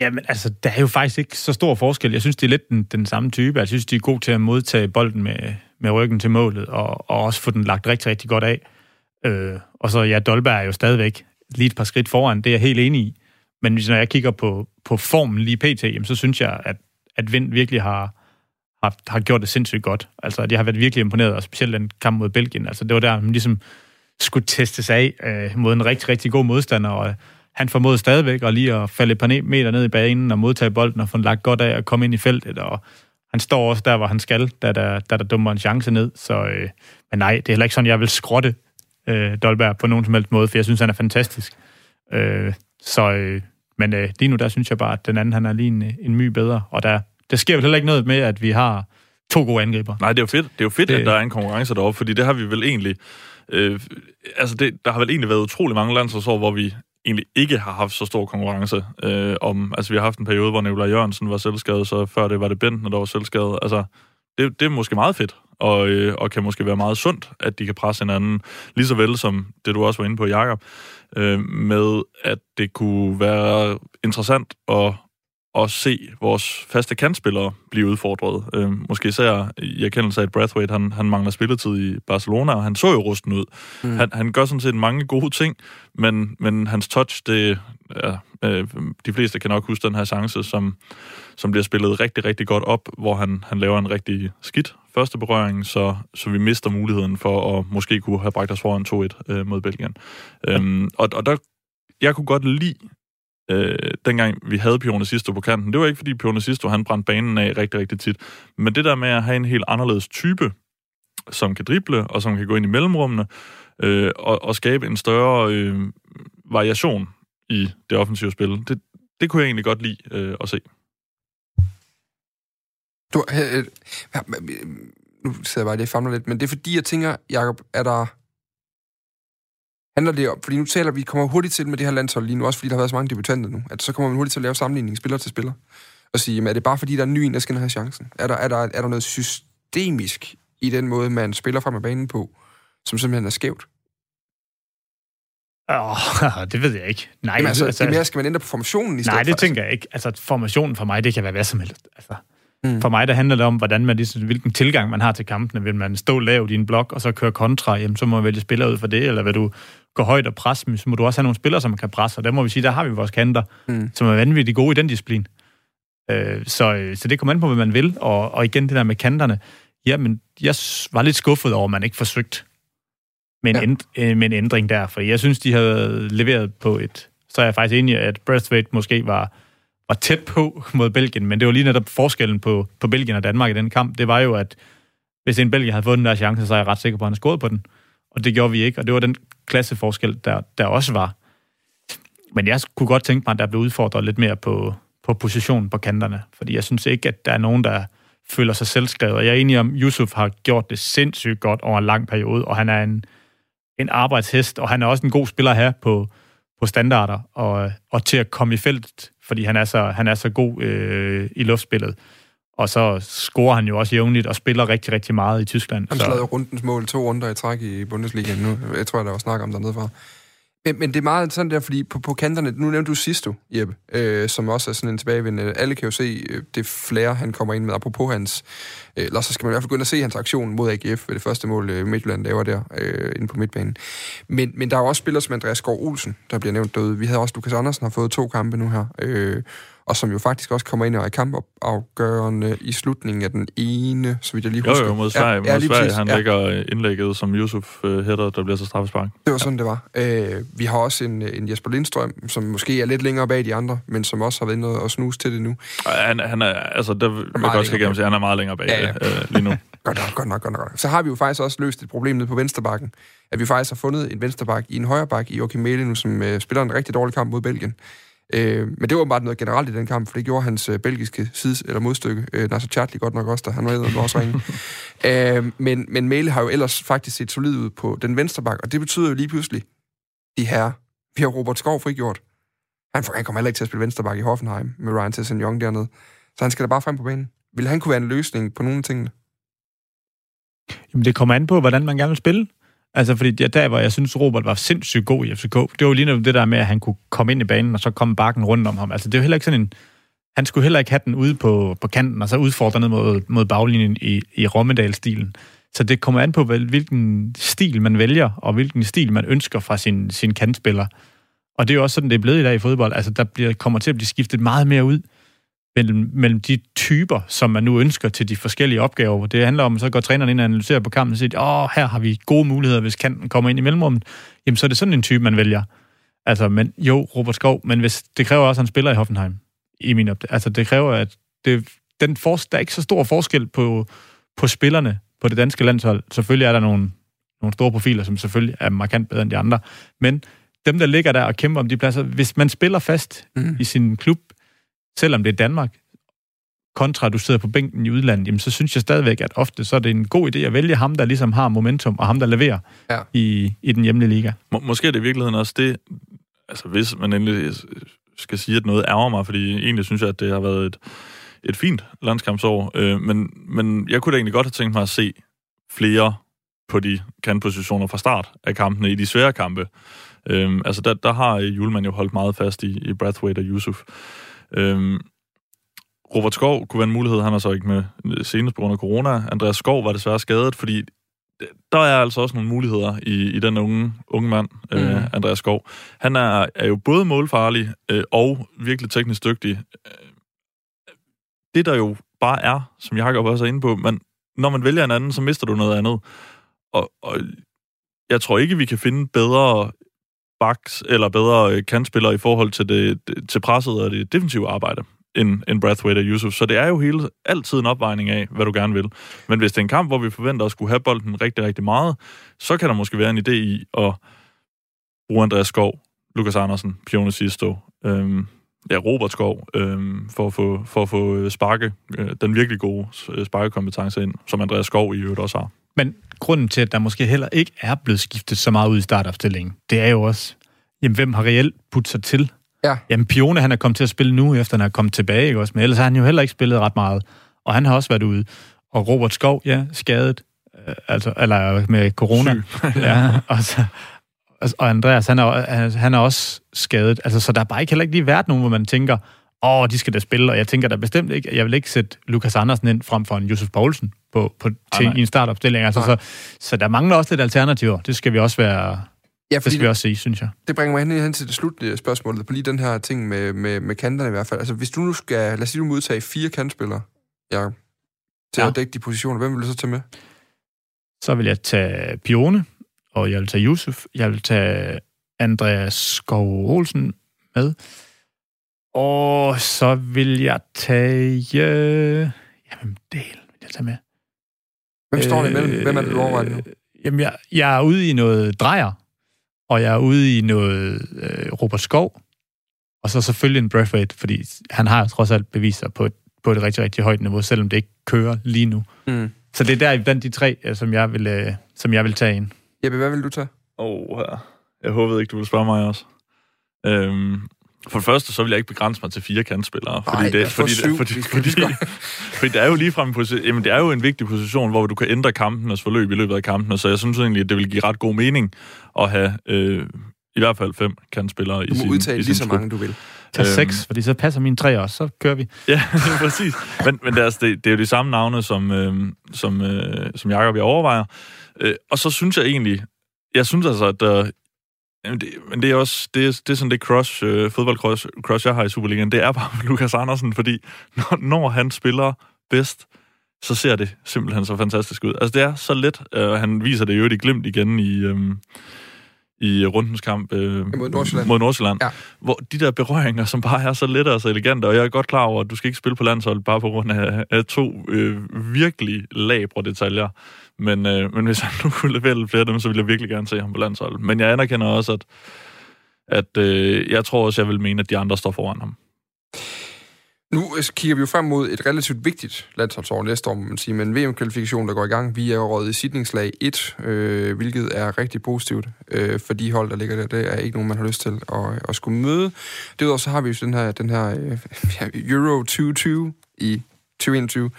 Jamen, altså, der er jo faktisk ikke så stor forskel. Jeg synes, det er lidt den, den samme type. Jeg synes, de er gode til at modtage bolden med, med ryggen til målet, og, og også få den lagt rigtig, rigtig godt af. Øh, og så, ja, Dolberg er jo stadigvæk lige et par skridt foran, det er jeg helt enig i. Men når jeg kigger på, på formen lige pt., jamen, så synes jeg, at, at Vind virkelig har, har, har gjort det sindssygt godt. Altså, de har været virkelig imponeret, og specielt den kamp mod Belgien. Altså, det var der, man ligesom skulle testes af øh, mod en rigtig, rigtig god modstander, og øh, han formåede stadigvæk at lige at falde et par meter ned i banen og modtage bolden og få den lagt godt af og komme ind i feltet, og han står også der, hvor han skal, da der, da der dummer en chance ned. Så, øh, men nej, det er heller ikke sådan, jeg vil skrotte øh, Dolberg på nogen som helst måde, for jeg synes, han er fantastisk. Øh, så, øh, men øh, lige nu, der synes jeg bare, at den anden, han er lige en, øh, en my bedre, og der, der sker jo heller ikke noget med, at vi har to gode angriber. Nej, det er jo fedt, det er jo fedt det... at der er en konkurrence deroppe, fordi det har vi vel egentlig... Øh, altså, det, der har vel egentlig været utrolig mange landsholdsår, hvor vi egentlig ikke har haft så stor konkurrence øh, om... Altså, vi har haft en periode, hvor Nicolai Jørgensen var selvskadet, så før det var det Bent, når der var selvskadet. Altså, det, det er måske meget fedt, og, øh, og kan måske være meget sundt, at de kan presse hinanden, lige så vel som det, du også var inde på, Jacob, øh, med at det kunne være interessant at at se vores faste kantspillere blive udfordret. Øh, måske især i erkendelse af, at Brathwaite han, han mangler spilletid i Barcelona, og han så jo rusten ud. Mm. Han, han gør sådan set mange gode ting, men, men hans touch, det, ja, øh, de fleste kan nok huske den her chance, som, som bliver spillet rigtig, rigtig godt op, hvor han, han laver en rigtig skidt første berøring, så, så vi mister muligheden for at måske kunne have bragt os foran 2-1 øh, mod Belgien. Øhm, og, og der, jeg kunne godt lide øh, dengang vi havde Pionicisto på kanten. Det var ikke, fordi Pionicisto han brændte banen af rigtig, rigtig tit. Men det der med at have en helt anderledes type, som kan drible, og som kan gå ind i mellemrummene, øh, og, og skabe en større øh, variation i det offensive spil, det, det kunne jeg egentlig godt lide øh, at se. Du, øh, øh, øh nu sidder jeg bare det famler lidt, men det er fordi, jeg tænker, Jacob, er der handler det om, fordi nu taler vi, kommer hurtigt til med det her landshold lige nu, også fordi der har været så mange debutanter nu, at så kommer man hurtigt til at lave sammenligning spiller til spiller, og sige, jamen, er det bare fordi, der er en ny en, der skal have chancen? Er der, er, der, er der noget systemisk i den måde, man spiller frem af banen på, som simpelthen er skævt? Oh, [LAUGHS] det ved jeg ikke. Nej, Jamen, altså, altså, det mere, skal man ændre på formationen i stedet Nej, det for, tænker jeg ikke. Altså, formationen for mig, det kan være hvad som helst. Altså, Mm. For mig, der handler det om, hvordan man, ligesom, hvilken tilgang man har til kampene. Vil man stå lavt i en blok, og så køre kontra, jamen, så må man vælge spillere ud for det, eller vil du gå højt og presse, så må du også have nogle spillere, som kan presse, og der må vi sige, der har vi vores kanter, mm. som er vanvittigt gode i den disciplin. Øh, så, så det kommer an på, hvad man vil, og, og igen det der med kanterne, jamen, jeg var lidt skuffet over, at man ikke forsøgte med en, ja. end, øh, med en ændring der, for jeg synes, de havde leveret på et, så er jeg faktisk enig, at Breathwaite måske var var tæt på [LAUGHS] mod Belgien, men det var lige netop forskellen på, på Belgien og Danmark i den kamp. Det var jo, at hvis en Belgien havde fået den der chance, så er jeg ret sikker på, at han havde skåret på den. Og det gjorde vi ikke, og det var den klasseforskel, der, der også var. Men jeg kunne godt tænke mig, at der blev udfordret lidt mere på, på positionen på kanterne. Fordi jeg synes ikke, at der er nogen, der føler sig selvskrevet. Og jeg er enig om, at Yusuf har gjort det sindssygt godt over en lang periode, og han er en, en arbejdshest, og han er også en god spiller her på, på standarder og, og til at komme i feltet, fordi han er så, han er så god øh, i luftspillet. Og så scorer han jo også jævnligt og spiller rigtig, rigtig meget i Tyskland. Han slår rundens mål to runder i træk i Bundesliga nu. Jeg tror, der var snak om dernede fra. Men, men det er meget sådan der, fordi på, på kanterne, nu nævnte du Sisto, Jeppe, øh, som også er sådan en tilbagevendende. Alle kan jo se øh, det flere, han kommer ind med, apropos hans, øh, eller så skal man i hvert fald gå ind og se hans aktion mod AGF ved det første mål, øh, Midtjylland laver der, øh, inde på midtbanen. Men, men der er jo også spillere som Andreas Skov Olsen, der bliver nævnt derude. Vi havde også Lukas Andersen, har fået to kampe nu her. Øh, og som jo faktisk også kommer ind og er kampafgørende i slutningen af den ene, så vidt jeg lige husker. Jo, jo, mod Sverige. Ja, mod Sverige præcis. han ja. lægger indlægget som Yusuf uh, hætter, der bliver så straffespark. Det var sådan, det var. Uh, vi har også en, en Jesper Lindstrøm, som måske er lidt længere bag de andre, men som også har været inde og snuse til det nu. Han, han er, altså, der vil jeg godt skal sige, han er meget længere bag ja, ja. Uh, lige nu. [LAUGHS] godt nok, godt nok, godt nok. Så har vi jo faktisk også løst et problem nede på vensterbakken. At vi faktisk har fundet en vensterbak i en højreback i Joachim Mæle nu, som uh, spiller en rigtig dårlig kamp mod Belgien. Øh, men det var bare noget generelt i den kamp, for det gjorde hans øh, belgiske sides, eller modstykke, øh, Nasser Chatli godt nok også, der han var også ringe. [LAUGHS] øh, men, men Mæle har jo ellers faktisk set solid ud på den venstre bak, og det betyder jo lige pludselig, de her, vi har Robert Skov frigjort. Han, han kommer heller ikke til at spille vensterbak i Hoffenheim med Ryan Tesson Young dernede. Så han skal da bare frem på banen. Vil han kunne være en løsning på nogle af tingene? Jamen, det kommer an på, hvordan man gerne vil spille. Altså, fordi der, der hvor jeg synes, Robert var sindssygt god i FCK, det var lige nu det der med, at han kunne komme ind i banen, og så komme bakken rundt om ham. Altså, det er jo heller ikke sådan en... Han skulle heller ikke have den ude på, på kanten, og så udfordre ned mod, mod baglinjen i, i Rommedal-stilen. Så det kommer an på, hvilken stil man vælger, og hvilken stil man ønsker fra sin, sin kantspiller. Og det er jo også sådan, det er blevet i dag i fodbold. Altså, der bliver, kommer til at blive skiftet meget mere ud mellem, mellem de typer, som man nu ønsker til de forskellige opgaver. Det handler om, så går træneren ind og analyserer på kampen og siger, åh, her har vi gode muligheder, hvis kanten kommer ind i mellemrummet. Jamen, så er det sådan en type, man vælger. Altså, men jo, Robert Skov, men hvis, det kræver også, at han spiller i Hoffenheim, i min opdagelse. Altså, det kræver, at det, den for, der er ikke så stor forskel på, på spillerne på det danske landshold. Selvfølgelig er der nogle, nogle store profiler, som selvfølgelig er markant bedre end de andre, men dem, der ligger der og kæmper om de pladser, hvis man spiller fast mm. i sin klub, selvom det er Danmark, kontra du sidder på bænken i udlandet, jamen, så synes jeg stadigvæk, at ofte så er det en god idé at vælge ham, der ligesom har momentum, og ham, der leverer ja. i, i den hjemlige liga. Må, måske er det i virkeligheden også det, altså hvis man endelig skal sige, at noget ærger mig, fordi egentlig synes jeg, at det har været et, et fint landskampsår, øh, men, men jeg kunne da egentlig godt have tænkt mig at se flere på de kantpositioner fra start af kampene i de svære kampe. Øh, altså der, der har Julemand jo holdt meget fast i, i Brathwaite og Yusuf. Øhm, Robert Skov kunne være en mulighed, han er så ikke med senest på grund af corona. Andreas Skov var desværre skadet, fordi der er altså også nogle muligheder i, i den unge, unge mand, øh, mm. øh, Andreas Skov. Han er, er jo både målfarlig øh, og virkelig teknisk dygtig. Det der jo bare er, som Jacob også er inde på, men når man vælger en anden, så mister du noget andet. Og, og jeg tror ikke, vi kan finde bedre backs eller bedre øh, kantspillere i forhold til, det, til presset og det defensive arbejde end, end Brathwaite og Yusuf. Så det er jo hele, altid en opvejning af, hvad du gerne vil. Men hvis det er en kamp, hvor vi forventer at skulle have bolden rigtig, rigtig meget, så kan der måske være en idé i at bruge Andreas Skov, Lukas Andersen, Pione Sisto, øhm, ja, Robert Skov, øhm, for, at få, for at få øh, sparke, øh, den virkelig gode øh, sparkekompetence ind, som Andreas Skov i øvrigt også har. Men grunden til, at der måske heller ikke er blevet skiftet så meget ud i startopstillingen, det er jo også, jamen, hvem har reelt puttet sig til? Ja. Jamen, Pione, han er kommet til at spille nu, efter han er kommet tilbage, ikke også? Men ellers har han jo heller ikke spillet ret meget. Og han har også været ude. Og Robert Skov, ja, skadet. Øh, altså, eller med corona. [LAUGHS] ja, og, så, og Andreas, han er, han er også skadet. Altså, så der er bare ikke heller ikke lige været nogen, hvor man tænker, åh, de skal da spille, og jeg tænker da bestemt ikke, jeg vil ikke sætte Lukas Andersen ind frem for en Josef Poulsen på, på, til, ah, i en startopstilling. Altså, så, så der mangler også lidt alternativer. Det skal vi også være, Ja, det skal vi også se, synes jeg. Det bringer mig hen, hen til det slutlige spørgsmål, på lige den her ting med, med, med kanterne i hvert fald. Altså, hvis du nu skal, lad os sige, du modtage fire kantspillere, ja, til ja. at dække de positioner, hvem vil du så tage med? Så vil jeg tage Pione, og jeg vil tage Yusuf, jeg vil tage Andreas Skov Olsen med, og så vil jeg tage... Øh, jamen, del vil jeg tage med. Hvem står der imellem? Hvem er det, du overvejer nu? Øh, jamen, jeg, jeg er ude i noget drejer, og jeg er ude i noget øh, Robert Skov, Og så selvfølgelig en Braithwaite, fordi han har trods alt bevist sig på et, på et rigtig, rigtig højt niveau, selvom det ikke kører lige nu. Mm. Så det er der blandt de tre, øh, som jeg vil, øh, som jeg vil tage ind. Jeppe, hvad vil du tage? Åh, oh, jeg håbede ikke, du ville spørge mig også. Øhm, for det første, så vil jeg ikke begrænse mig til fire kantspillere. Nej, fordi det, få fordi, syv. fordi, fordi, fordi, [LAUGHS] fordi det er jo lige frem jamen, det er jo en vigtig position, hvor du kan ændre kampenes forløb i løbet af kampen, så jeg synes egentlig, at det vil give ret god mening at have øh, i hvert fald fem kantspillere i Du må sin, udtale i lige sin så trup. mange, du vil. Tag Øhm. seks, fordi så passer mine tre også, så kører vi. [LAUGHS] Ja, præcis. Men, men det, er, altså, det, det er jo de samme navne, som, øh, som, øh, som Jacob jeg overvejer. Øh, og så synes jeg egentlig, jeg synes altså, at øh, jamen det, men det er også, det er, det er sådan det cross, øh, fodboldcross, cross, jeg har i Superligaen, det er bare [LAUGHS] Lukas Andersen, fordi når, når han spiller bedst, så ser det simpelthen så fantastisk ud. Altså, det er så let, øh, han viser det jo i glimt igen i, øh, i rundens kamp øh, Mod Nordsjælland. mod Nordsjælland Ja. hvor de der berøringer, som bare er så lette og så elegante, og jeg er godt klar over, at du skal ikke spille på landshold bare på grund af, af to øh, virkelig labre detaljer. Men, øh, men hvis han nu kunne levere flere af dem, så ville jeg virkelig gerne se ham på landshold. Men jeg anerkender også, at, at øh, jeg tror også, jeg vil mene, at de andre står foran ham. Nu kigger vi jo frem mod et relativt vigtigt landsholdsår næste år, må man sige, med en VM-kvalifikation, der går i gang. Vi er jo røget i sidningslag 1, øh, hvilket er rigtig positivt øh, for de hold, der ligger der. Det er ikke nogen, man har lyst til at, at skulle møde. Derudover så har vi jo den her, den her øh, [LAUGHS] Euro 2020 i 2021,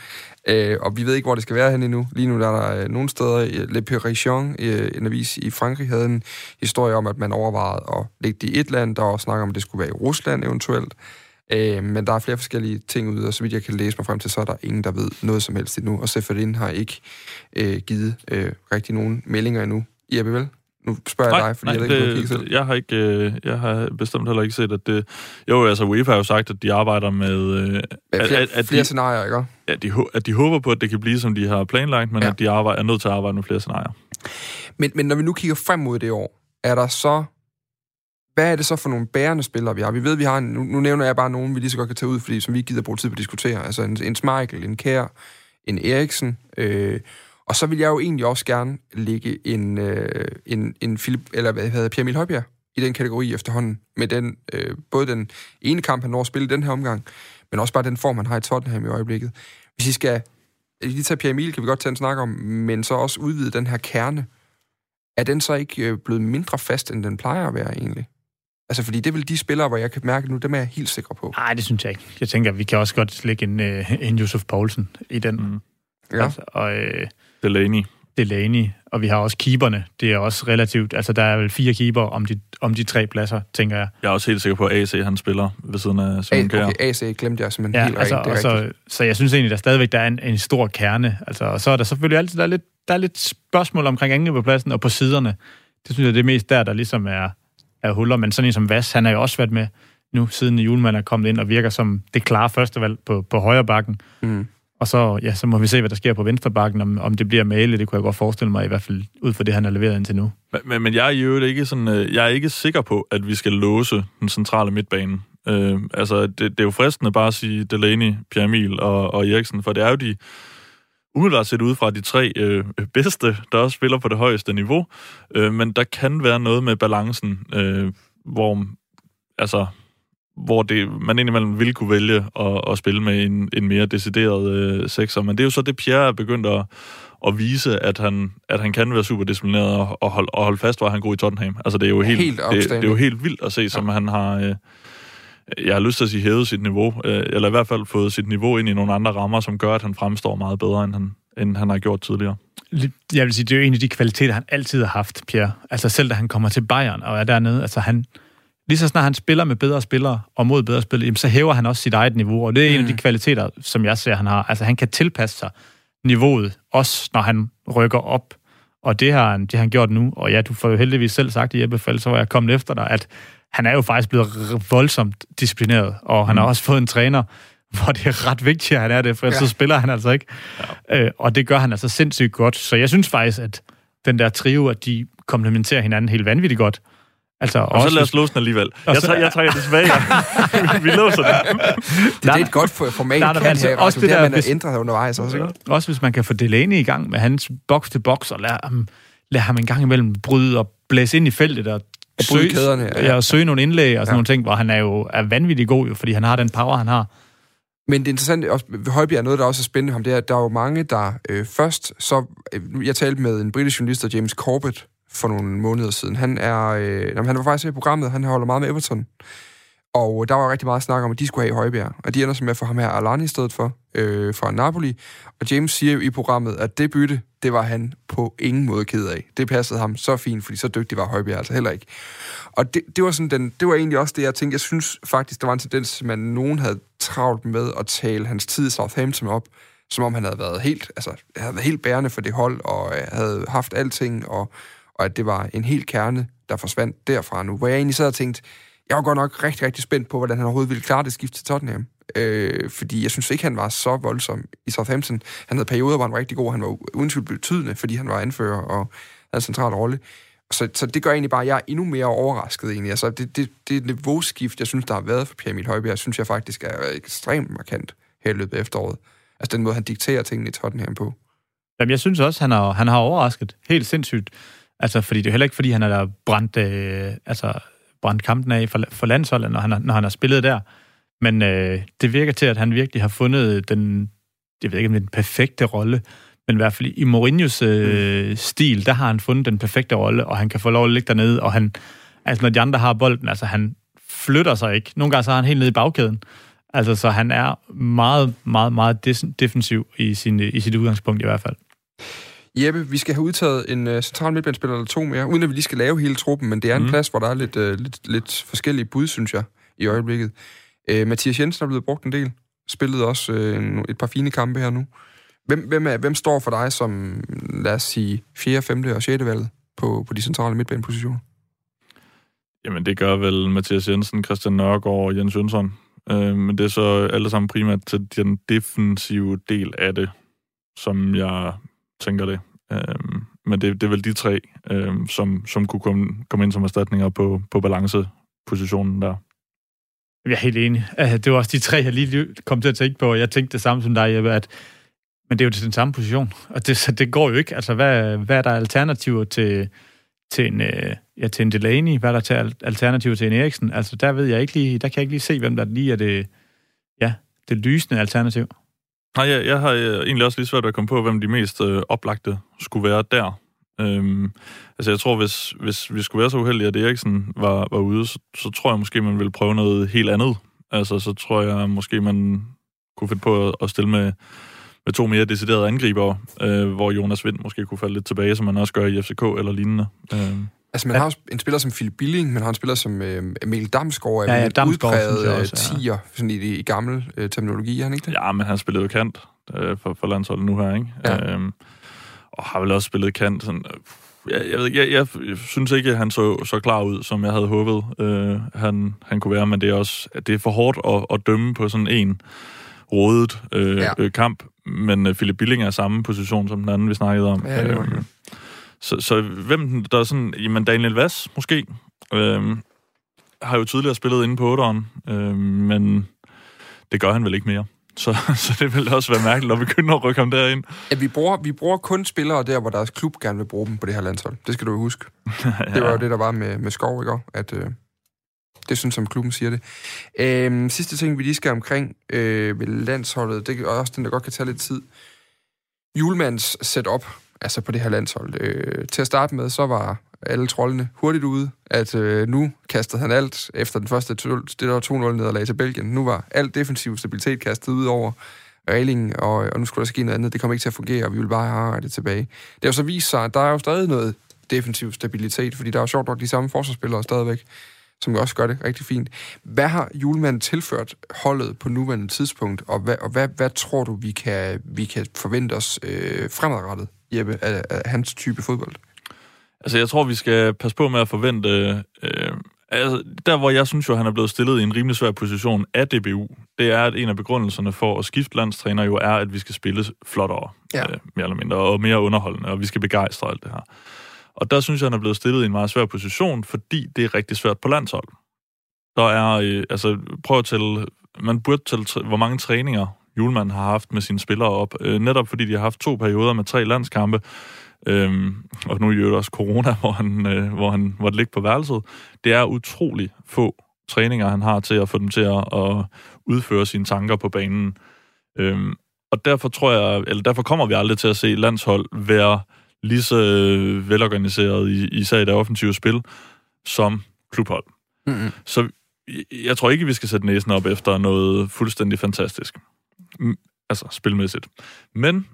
øh, og vi ved ikke, hvor det skal være hen endnu. Lige nu der er der øh, nogle steder, øh, Le Parisien, øh, en avis i Frankrig, havde en historie om, at man overvejede at lægge det i et land. Der også snakker om, at det skulle være i Rusland eventuelt. Øh, men der er flere forskellige ting ude, og så vidt jeg kan læse mig frem til, så er der ingen, der ved noget som helst endnu. Og Seferin har ikke øh, givet øh, rigtig nogen meldinger endnu. Jeppe, vel? Nu spørger jeg dig, fordi jeg ved ikke, kigger selv. jeg har ikke, øh, jeg har bestemt heller ikke set, at det... Jo, altså UEFA har jo sagt, at de arbejder med... Øh, Ja, flere, at, at, flere de, scenarier, ikke? at, de, at de håber på, at det kan blive, som de har planlagt, men Ja. ja. at de arbejder, er nødt til at arbejde med flere scenarier. Men, men når vi nu kigger frem mod det år, er der så... Hvad er det så for nogle bærende spillere, vi har? Vi ved, vi har en, nu, nu nævner jeg bare nogen, vi lige så godt kan tage ud, fordi som vi ikke gider bruge tid på at diskutere. Altså en, en Schmeichel, en Kær, en Eriksen. Øh, og så vil jeg jo egentlig også gerne lægge en, øh, en, en Philip, eller hvad hedder Pierre Emil Højbjerg i den kategori efterhånden. Med den, øh, både den ene kamp, han når at spille i den her omgang, men også bare den form, han har i Tottenham i øjeblikket. Hvis I skal lige tage Pierre Emil, kan vi godt tage en snak om, men så også udvide den her kerne. Er den så ikke øh, blevet mindre fast, end den plejer at være egentlig? Altså, fordi det er vel de spillere, hvor jeg kan mærke nu, dem er jeg helt sikker på. Nej, det synes jeg ikke. Jeg tænker, vi kan også godt lægge en, øh, en Josef Poulsen i den. Mm. Ja. Altså, og øh, Delaney. Delaney, og vi har også keeperne. Det er også relativt... Altså, der er vel fire keeper om de, om de tre pladser, tænker jeg. Jeg er også helt sikker på, at AC han spiller ved siden af Simon Kjær. okay, AC glemte jeg simpelthen Ja, helt altså, rigtigt. Det er så, så jeg synes egentlig, der stadigvæk der er en, en stor kerne. Altså, og så er der selvfølgelig altid der er lidt, der er lidt spørgsmål omkring angriberpladsen og på siderne. Det synes jeg, det er mest der, der ligesom er, er huller. Men sådan en som Vass, han har jo også været med nu, siden julemand er kommet ind og virker som det klare førstevalg på, på højre bakken. Mm. Og så, ja, så må vi se, hvad der sker på venstre bakken, om, om det bliver Male. Det kunne jeg godt forestille mig, i hvert fald ud fra det, han har leveret indtil nu. Men, men, jeg er i øvrigt ikke sådan, øh, jeg er ikke sikker på, at vi skal låse den centrale midtbane. Øh, altså, det, det er jo fristende bare at sige Delaney, Pierre Emil og, og Eriksen, for det er jo de, umiddelbart set ud fra de tre øh, bedste, der også spiller på det højeste niveau. Øh, men der kan være noget med balancen, øh, hvor, altså, hvor det, man indimellem ville kunne vælge at, at spille med en, en mere decideret øh, sekser. Men det er jo så det, Pierre er begyndt at, at vise, at han, at han kan være super disciplineret og, og, holde, og holde fast, hvor han går i Tottenham. Altså, det er jo helt, Helt det, det er jo helt vildt at se, som han har... Øh, jeg har lyst til at sige hævet sit niveau, øh, eller i hvert fald fået sit niveau ind i nogle andre rammer, som gør, at han fremstår meget bedre, end han, end han har gjort tidligere. Jeg vil sige, det er jo en af de kvaliteter, han altid har haft, Pierre. Altså selv da han kommer til Bayern og er dernede, altså han... Lige så snart han spiller med bedre spillere og mod bedre spillere, jamen, så hæver han også sit eget niveau, og det er mm. en af de kvaliteter, som jeg ser, han har. Altså han kan tilpasse sig niveauet, også når han rykker op, og det har han, det har han gjort nu. Og ja, du får jo heldigvis selv sagt i Fald, så var jeg kommet efter dig, at han er jo faktisk blevet voldsomt disciplineret, og han har også fået en træner, [LAUGHS] hvor det er ret vigtigt, at han er det, for ellers Ja. så spiller han altså ikke. Ja. Øh, og det gør han altså sindssygt godt. Så jeg synes faktisk, at den der trio, at de komplementerer hinanden helt vanvittigt godt. Altså, Og så lad os låse den alligevel. Jeg, så- jeg trækker det tilbage. [LAUGHS] vi låser den. Det, det er et godt for- format, Nej, nej, kan altså, have, også også det der, man hvis- har ændret undervejs også, ikke? Også hvis man kan få Delaney i gang med hans box til box og lade ham, lade ham en gang imellem bryde og blæse ind i feltet og Og bryde kæderne, ja. ja, og søge nogle indlæg og sådan Ja. nogle ting, hvor han er jo er vanvittig god, jo, fordi han har den power, han har. Men det interessante også ved Højbjerg, er noget, der også er spændende ham, det er, at der er jo mange, der øh, først, så, øh, jeg talte med en britisk journalist, James Corbett, for nogle måneder siden. Han er, øh, jamen, han var faktisk i programmet, han holder meget med Everton. Og der var rigtig meget snak om, at de skulle have Højbjerg. Og de ender så med at få ham her Alani i stedet for, øh, fra Napoli. Og James siger jo i programmet, at det bytte, det var han på ingen måde ked af. Det passede ham så fint, fordi så dygtig var Højbjerg altså heller ikke. Og det, det, var sådan den, det var egentlig også det, jeg tænkte. Jeg synes faktisk, der var en tendens, at nogen havde travlt med at tale hans tid i Southampton op, som om han havde været helt, altså, havde været helt bærende for det hold, og øh, havde haft alting, og, og at det var en helt kerne, der forsvandt derfra nu. Hvor jeg egentlig sad og tænkte, jeg var godt nok rigtig, rigtig spændt på, hvordan han overhovedet ville klare det skift til Tottenham. Øh, fordi jeg synes ikke, han var så voldsom i Southampton. Han havde perioder, hvor han var rigtig god. Han var uden tvivl betydende, fordi han var anfører og havde en central rolle. Så, så det gør egentlig bare, at jeg er endnu mere overrasket egentlig. Altså, det, det, det niveauskift, jeg synes, der har været for Pierre Emil Højbjerg, synes jeg faktisk er ekstremt markant her i løbet af efteråret. Altså den måde, han dikterer tingene i Tottenham på. Jamen, jeg synes også, han har, han har overrasket helt sindssygt. Altså, fordi det er heller ikke, fordi han har brændt, øh, altså, brændt kampen af for, for landsholdet, når han, har- når han har spillet der. Men øh, det virker til, at han virkelig har fundet den, jeg ved ikke, om det er den perfekte rolle, men i hvert fald i Mourinhos øh, stil, der har han fundet den perfekte rolle, og han kan få lov at ligge dernede, og han, altså når de andre har bolden, altså han flytter sig ikke. Nogle gange så er han helt nede i bagkæden. Altså, så han er meget, meget, meget defensiv i, sin, i sit udgangspunkt i hvert fald. Jeppe, vi skal have udtaget en uh, central midtbanespiller eller to mere, uden at vi lige skal lave hele truppen, men det er en Mm. mm. plads, hvor der er lidt, uh, lidt, lidt forskellige bud, synes jeg, i øjeblikket. Øh, Mathias Jensen er blevet brugt en del. Spillede også øh, et par fine kampe her nu. Hvem, hvem, er, hvem står for dig som, lad os sige, 4., 5. og 6. valget på, på de centrale midtbanepositioner? Jamen, det gør vel Mathias Jensen, Christian Nørgaard og Jens Jønsson. Øh, men det er så alle sammen primært til den defensive del af det, som jeg tænker det. Øh, men det, det er vel de tre, øh, som, som kunne komme, komme ind som erstatninger på, på balancepositionen der. Jeg er helt enig. Altså, det var også de tre, jeg lige kom til at tænke på, og jeg tænkte det samme som dig, Jeppe, at men det er jo til den samme position, og det, så det går jo ikke. Altså, hvad, hvad er der alternativer til, til en, øh, ja, til en Delaney? Hvad er der til alternativer til en Eriksen? Altså, der ved jeg ikke lige, der kan jeg ikke lige se, hvem der lige er det, ja, det lysende alternativ. Nej, jeg, jeg har øh, egentlig også lige svært ved at komme på, hvem de mest øh, oplagte skulle være der. Øhm, altså jeg tror, hvis, hvis vi skulle være så uheldige, at Eriksen var, var ude, så, så tror jeg måske, man ville prøve noget helt andet. Altså så tror jeg måske, man kunne finde på at, at stille med, med to mere deciderede angriber, øh, hvor Jonas Vind måske kunne falde lidt tilbage, som man også gør i FCK eller lignende. Øh, Altså, man ja. har en spiller som Philip Billing, man har en spiller som øh, Emil Damsgaard, Ja, ja, ja, Damsgaard, udpræget øh, også, ja. tiger, sådan i, i gammel øh, terminologi, er han ikke det? ja, men han spillede jo kant øh, for, for landsholdet nu her, ikke? Ja. Øhm, og har vel også spillet kant. Sådan, øh, jeg, jeg, jeg, jeg, jeg synes ikke, at han så, så klar ud, som jeg havde håbet, øh, han, han kunne være, men det er også at det er for hårdt at, at dømme på sådan en rodet øh, Ja. øh, kamp, men øh, Philip Billing er samme position som den anden, vi snakkede om. Ja, det var det. så, så hvem der er sådan, jamen Daniel Vass måske, øh, har jo tidligere spillet inde på 8'eren, øh, men det gør han vel ikke mere. Så, [LAUGHS] så det vil også være mærkeligt at begynde at rykke ham derind. Ja, vi bruger, vi bruger kun spillere der, hvor deres klub gerne vil bruge dem på det her landshold. Det skal du jo huske. [LAUGHS] Det var jo det, der var med, med Skov, ikke? At, øh, det synes som klubben siger det. Øh, sidste ting, vi lige skal omkring øh, ved landsholdet, det er også den, der godt kan tage lidt tid. Julemands setup, altså på det her landshold. Øh, til at starte med, så var alle trollene hurtigt ude, at øh, nu kastede han alt efter den første, det der var 2-0 nederlag til Belgien. Nu var alt defensiv stabilitet kastet ud over reglingen, og, øh, og nu skulle der ske noget andet. Det kommer ikke til at fungere, og vi vil bare have det tilbage. Det har jo så vist sig, at der er jo stadig noget defensiv stabilitet, fordi der er jo sjovt nok de samme forsvarsspillere stadigvæk, som også gør det rigtig fint. Hvad har julemanden tilført holdet på nuværende tidspunkt, og hvad, og hvad, hvad tror du, vi kan, vi kan forvente os øh, fremadrettet, Jeppe, af, af hans type fodbold? Altså, jeg tror, vi skal passe på med at forvente... Øh, altså, der, hvor jeg synes jo, han er blevet stillet i en rimelig svær position af DBU, det er, at en af begrundelserne for at skifte landstræner jo er, at vi skal spille flottere, Ja. øh, mere eller mindre, og mere underholdende, og vi skal begejstre alt det her. Og der synes jeg, han er blevet stillet i en meget svær position, fordi det er rigtig svært på landshold. Der er, øh, altså, prøv at tælle, man burde tælle, hvor mange træninger Julemand har haft med sine spillere op, øh, netop fordi de har haft to perioder med tre landskampe, øhm, og nu er jo også corona, [LAUGHS] hvor han, øh, hvor han måtte ligge på værelset. Det er utrolig få træninger, han har til at få dem til at, at udføre sine tanker på banen. Øhm, og derfor tror jeg, eller derfor kommer vi aldrig til at se landshold være lige så øh, velorganiseret, i, især i det offensive spil, som klubhold. Mm-hmm. Så jeg tror ikke, vi skal sætte næsen op efter noget fuldstændig fantastisk. Altså, spilmæssigt. Men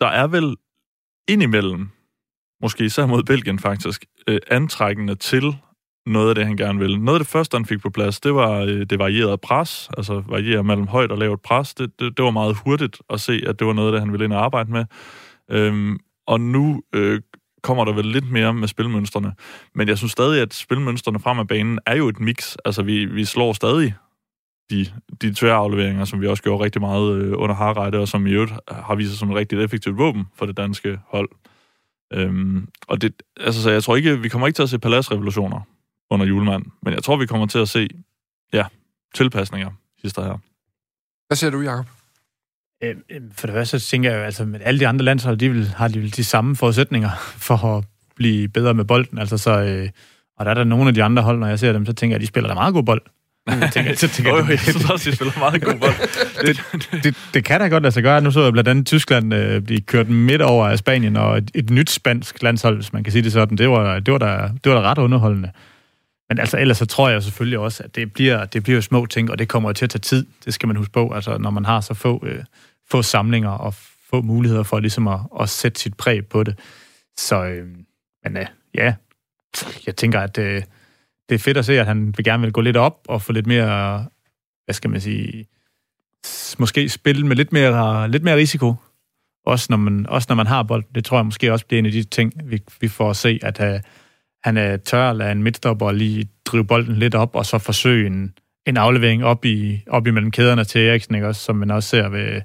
der er vel indimellem, måske især mod Belgien faktisk, øh, antrækkende til noget af det, han gerne ville. Noget af det første, han fik på plads, det var øh, det varierede pres, altså varierer mellem højt og lavt pres. Det, det, det var meget hurtigt at se, at det var noget, det han ville ind og arbejde med. Øhm, og nu øh, kommer der vel lidt mere med spilmønstrene. Men jeg synes stadig, at spilmønstrene frem af banen er jo et mix. Altså, vi, vi slår stadig de, de tværafleveringer, som vi også gjorde rigtig meget øh, under Harreide, og som i øvrigt har vist sig som et rigtig effektivt våben for det danske hold. Øhm, og det, altså, så jeg tror ikke, vi kommer ikke til at se paladsrevolutioner under julemand, men jeg tror, vi kommer til at se, ja, tilpasninger, hister her. Hvad siger du, Jacob? Øhm, for det første så tænker jeg jo, altså med alle de andre landshold, de vil, har de vel de samme forudsætninger [LAUGHS] for at blive bedre med bolden. Altså så, øh, og der er der nogle af de andre hold, når jeg ser dem, så tænker jeg, at de spiller da meget god bold. Jeg tænker, så tænker jeg, jeg synes også, de spiller meget god bold. [LAUGHS] det, det, det, kan da godt lade sig gøre. Nu så jeg blandt andet Tyskland øh, blive kørt midt over af Spanien, og et, et nyt spansk landshold, hvis man kan sige det sådan, det var, det var, da, det var da ret underholdende. Men altså, ellers så tror jeg selvfølgelig også, at det bliver, det bliver små ting, og det kommer til at tage tid. Det skal man huske på, altså, når man har så få, øh, få samlinger og få muligheder for ligesom at, at sætte sit præg på det. Så, øh, men øh, ja, jeg tænker, at øh, det er fedt at se, at han vil gerne vil gå lidt op og få lidt mere, hvad skal man sige, måske spille med lidt mere, lidt mere risiko. Også når, man, også når man har bold. Det tror jeg måske også bliver en af de ting, vi, vi får at se, at uh, han er tør at lade en midtstopper lige drive bolden lidt op, og så forsøge en, en aflevering op, i, op imellem kæderne til Eriksen, ikke? Også, som man også ser ved,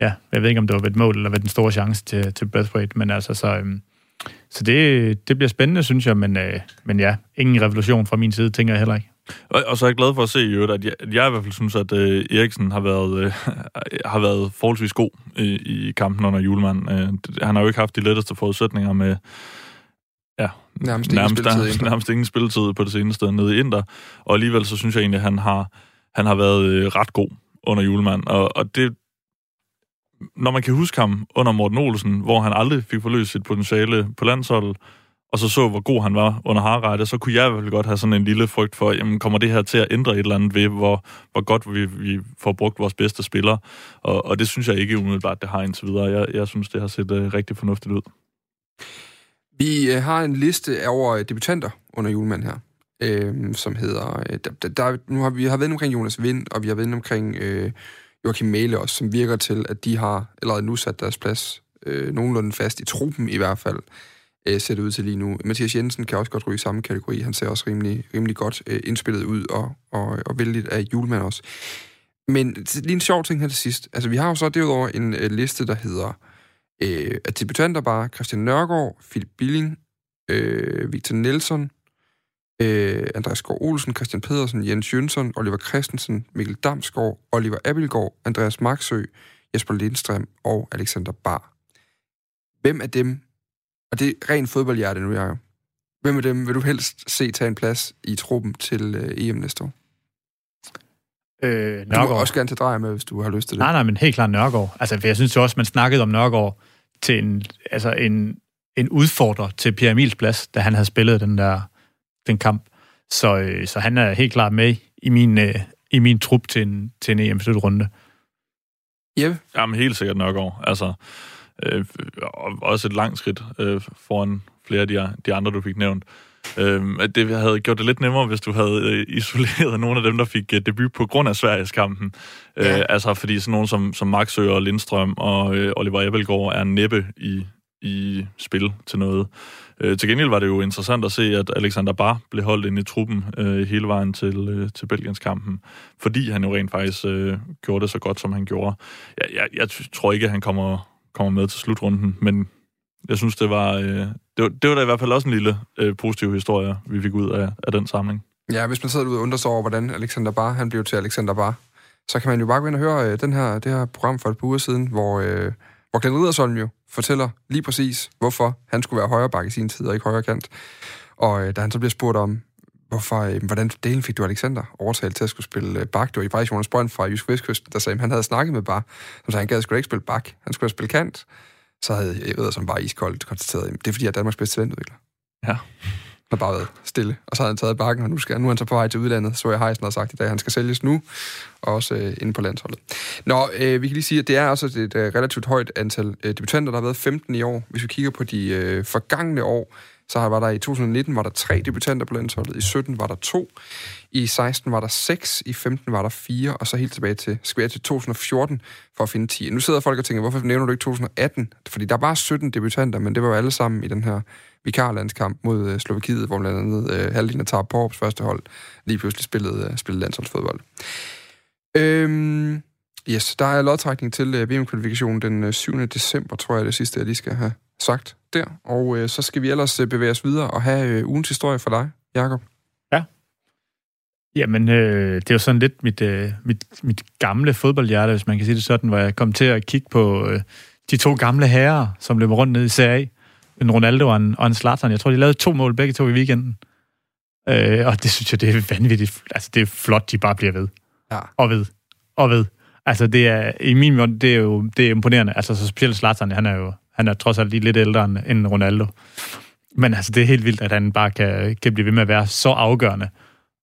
ja, jeg ved ikke, om det var ved et mål eller ved den store chance til, til Brathwaite, men altså så, um, så det, det bliver spændende, synes jeg, men, øh, men ja, ingen revolution fra min side, tænker jeg heller ikke. Og, og så er jeg glad for at se, Jørgen, at jeg, jeg i hvert fald synes, at øh, Eriksen har været, øh, [LAUGHS] har været forholdsvis god i, i kampen under julemand. Øh, han har jo ikke haft de letteste forudsætninger med ja, nærmest, ingen nærmest, nærmest, [LAUGHS] nærmest ingen spilletid på det seneste nede i Inter. Og alligevel så synes jeg egentlig, at han har, han har været øh, ret god under julemand. Og, og det, når man kan huske ham under Morten Olsen, hvor han aldrig fik forløst sit potentiale på landsholdet, og så så, hvor god han var under Harreide, så kunne jeg i hvert fald godt have sådan en lille frygt for, jamen kommer det her til at ændre et eller andet ved, hvor, hvor godt vi, vi får brugt vores bedste spillere. Og, og det synes jeg ikke umiddelbart, det har indtil videre. Jeg, jeg synes, det har set uh, rigtig fornuftigt ud. Vi uh, har en liste over øh, debutanter under julemanden her, øh, som hedder... Øh, der, der, nu har vi har været omkring Jonas Vind, og vi har været omkring øh, Joachim Mæle også, som virker til, at de har allerede nu sat deres plads øh, nogenlunde fast i truppen i hvert fald, øh, ser det ud til lige nu. Mathias Jensen kan også godt ryge i samme kategori. Han ser også rimelig, rimelig godt øh, indspillet ud, og, og, og vældigt af julemand også. Men lige en sjov ting her til sidst. Altså, vi har jo så derudover en øh, liste, der hedder øh, at debutanter bare Christian Nørgaard, Philip Billing, øh, Victor Nelson, øh, Andreas Gård Olsen, Christian Pedersen, Jens Jønsson, Oliver Christensen, Mikkel Damsgaard, Oliver Abelgaard, Andreas Maxø, Jesper Lindstrøm og Alexander Bar. Hvem af dem, og det er ren fodboldhjerte nu, jeg Hvem af dem vil du helst se tage en plads i truppen til øh, EM næste år? Øh, Nørgaard. Du må også gerne tage drej med, hvis du har lyst til det. Nej, nej, men helt klart Nørgaard. Altså, for jeg synes jo også, man snakkede om Nørgaard til en, altså en, en udfordrer til Pierre Emils plads, da han havde spillet den der den kamp. Så, øh, så han er helt klart med i min, øh, i min trup til en, til en EM-slutrunde. Jeppe? Jamen helt sikkert Nørgaard. Altså, øh, også et langt skridt øh, foran flere af de, de andre, du fik nævnt. Øh, det havde gjort det lidt nemmere, hvis du havde øh, [LAUGHS] isoleret nogle af dem, der fik øh, debut på grund af Sveriges kampen. Ja. Øh, altså fordi sådan nogen som, som Maxø og Lindstrøm og øh, Oliver Ebbelgaard er næppe i, i spil til noget. Øh, til gengæld var det jo interessant at se, at Alexander Bar blev holdt inde i truppen øh, hele vejen til, øh, til Belgiens kampen, fordi han jo rent faktisk øh, gjorde det så godt, som han gjorde. Jeg, jeg, jeg tror ikke, at han kommer, kommer med til slutrunden, men jeg synes, det var, øh, det var, det var da i hvert fald også en lille øh, positiv historie, vi fik ud af, af den samling. Ja, hvis man sidder ude og undrer sig over, hvordan Alexander Bar, han blev til Alexander Bar, så kan man jo bare gå ind og høre øh, den her, det her program for et par uger siden, hvor, øh, hvor Glenn Riddersholm jo fortæller lige præcis, hvorfor han skulle være højre bakke i sin tid, og ikke højre kant. Og øh, da han så bliver spurgt om, hvorfor, øh, hvordan delen fik du Alexander overtalt til at skulle spille øh, bak, det var i faktisk Jonas Brønd fra Jysk Vestkysten, der sagde, at han havde snakket med Bar, som sagde, han gad skulle ikke spille bak, han skulle spille kant. Så havde jeg ved, som bare iskoldt konstateret, at det er fordi, jeg er Danmarks bedste talentudvikler. Ja. Har bare været stille. Og så havde han taget bakken, og nu, skal, nu er han så på vej til udlandet. Så jeg Heisen har sagt i dag, at han skal sælges nu, og også øh, inde på landsholdet. Nå, øh, vi kan lige sige, at det er også et, et øh, relativt højt antal øh, debutanter. Der har været 15 i år. Hvis vi kigger på de øh, forgangne år, så var der i 2019 var der tre debutanter på landsholdet, i 17 var der to, i 16 var der seks, i 15 var der fire, og så helt tilbage til, skal til 2014 for at finde 10. Nu sidder folk og tænker, hvorfor nævner du ikke 2018? Fordi der var 17 debutanter, men det var jo alle sammen i den her vikarlandskamp mod øh, Slovakiet, hvor blandt andet øh, halvdelen af Tarp Porps første hold lige pludselig spillede, øh, spillede landsholdsfodbold. Øhm, yes, der er lodtrækning til øh, VM-kvalifikationen den øh, 7. december, tror jeg det sidste, jeg lige skal have sagt der. Og øh, så skal vi ellers øh, bevæge os videre og have øh, ugens historie for dig, Jakob. Ja. Jamen, øh, det er jo sådan lidt mit, øh, mit, mit gamle fodboldhjerte, hvis man kan sige det sådan, hvor jeg kom til at kigge på øh, de to gamle herrer, som løber rundt ned i Serie en Ronaldo og en, og en Zlatan. Jeg tror, de lavede to mål begge to i weekenden. Øh, og det synes jeg, det er vanvittigt. Altså, det er flot, de bare bliver ved. Ja. Og ved. Og ved. Altså, det er, i min måde, det er jo det er imponerende. Altså, så specielt Zlatan, han er jo han er trods alt lige lidt ældre end, end Ronaldo. Men altså, det er helt vildt, at han bare kan, kan blive ved med at være så afgørende,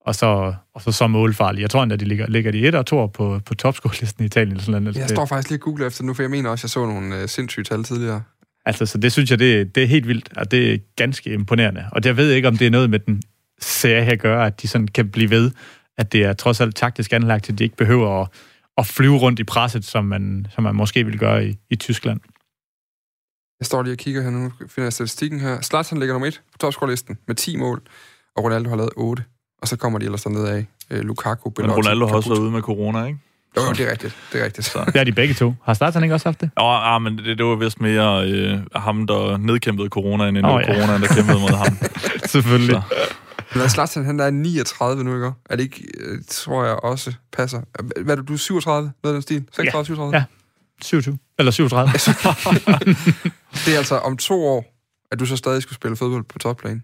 og så, og så, så målfarlig. Jeg tror endda, de ligger, ligger de et og to på, på topscore-listen i Italien. Eller sådan noget. Jeg står faktisk lige og googler efter nu, for jeg mener også, at jeg så nogle uh, sindssyge tal tidligere. Altså, så det synes jeg, det, det er helt vildt, og det er ganske imponerende. Og jeg ved ikke, om det er noget med den serie her gør, at de sådan kan blive ved, at det er trods alt taktisk anlagt, at de ikke behøver at, at flyve rundt i presset, som man, som man måske ville gøre i, i Tyskland. Jeg står lige og kigger her nu, finder jeg statistikken her. Zlatan ligger nummer 1 på topscore-listen med 10 mål, og Ronaldo har lavet 8. Og så kommer de ellers dernede af. Øh, Lukaku, Belotti, Men Ronaldo har også været ude med corona, ikke? Jo, det er rigtigt. Det er rigtigt. Så. Det er de begge to. Har Zlatan ikke også haft det? Ja, ah, men det, det var vist mere øh, ham, der nedkæmpede corona, end oh, ja. corona, der kæmpede mod ham. [LAUGHS] Selvfølgelig. Så. Men Zlatan, han er 39 nu, ikke? Er det ikke, øh, tror jeg også passer. Hvad er du, du er 37? Noget af den stil? 36, ja. 37? Ja. 27. Eller 37. [LAUGHS] det er altså om to år, at du så stadig skulle spille fodbold på topplan.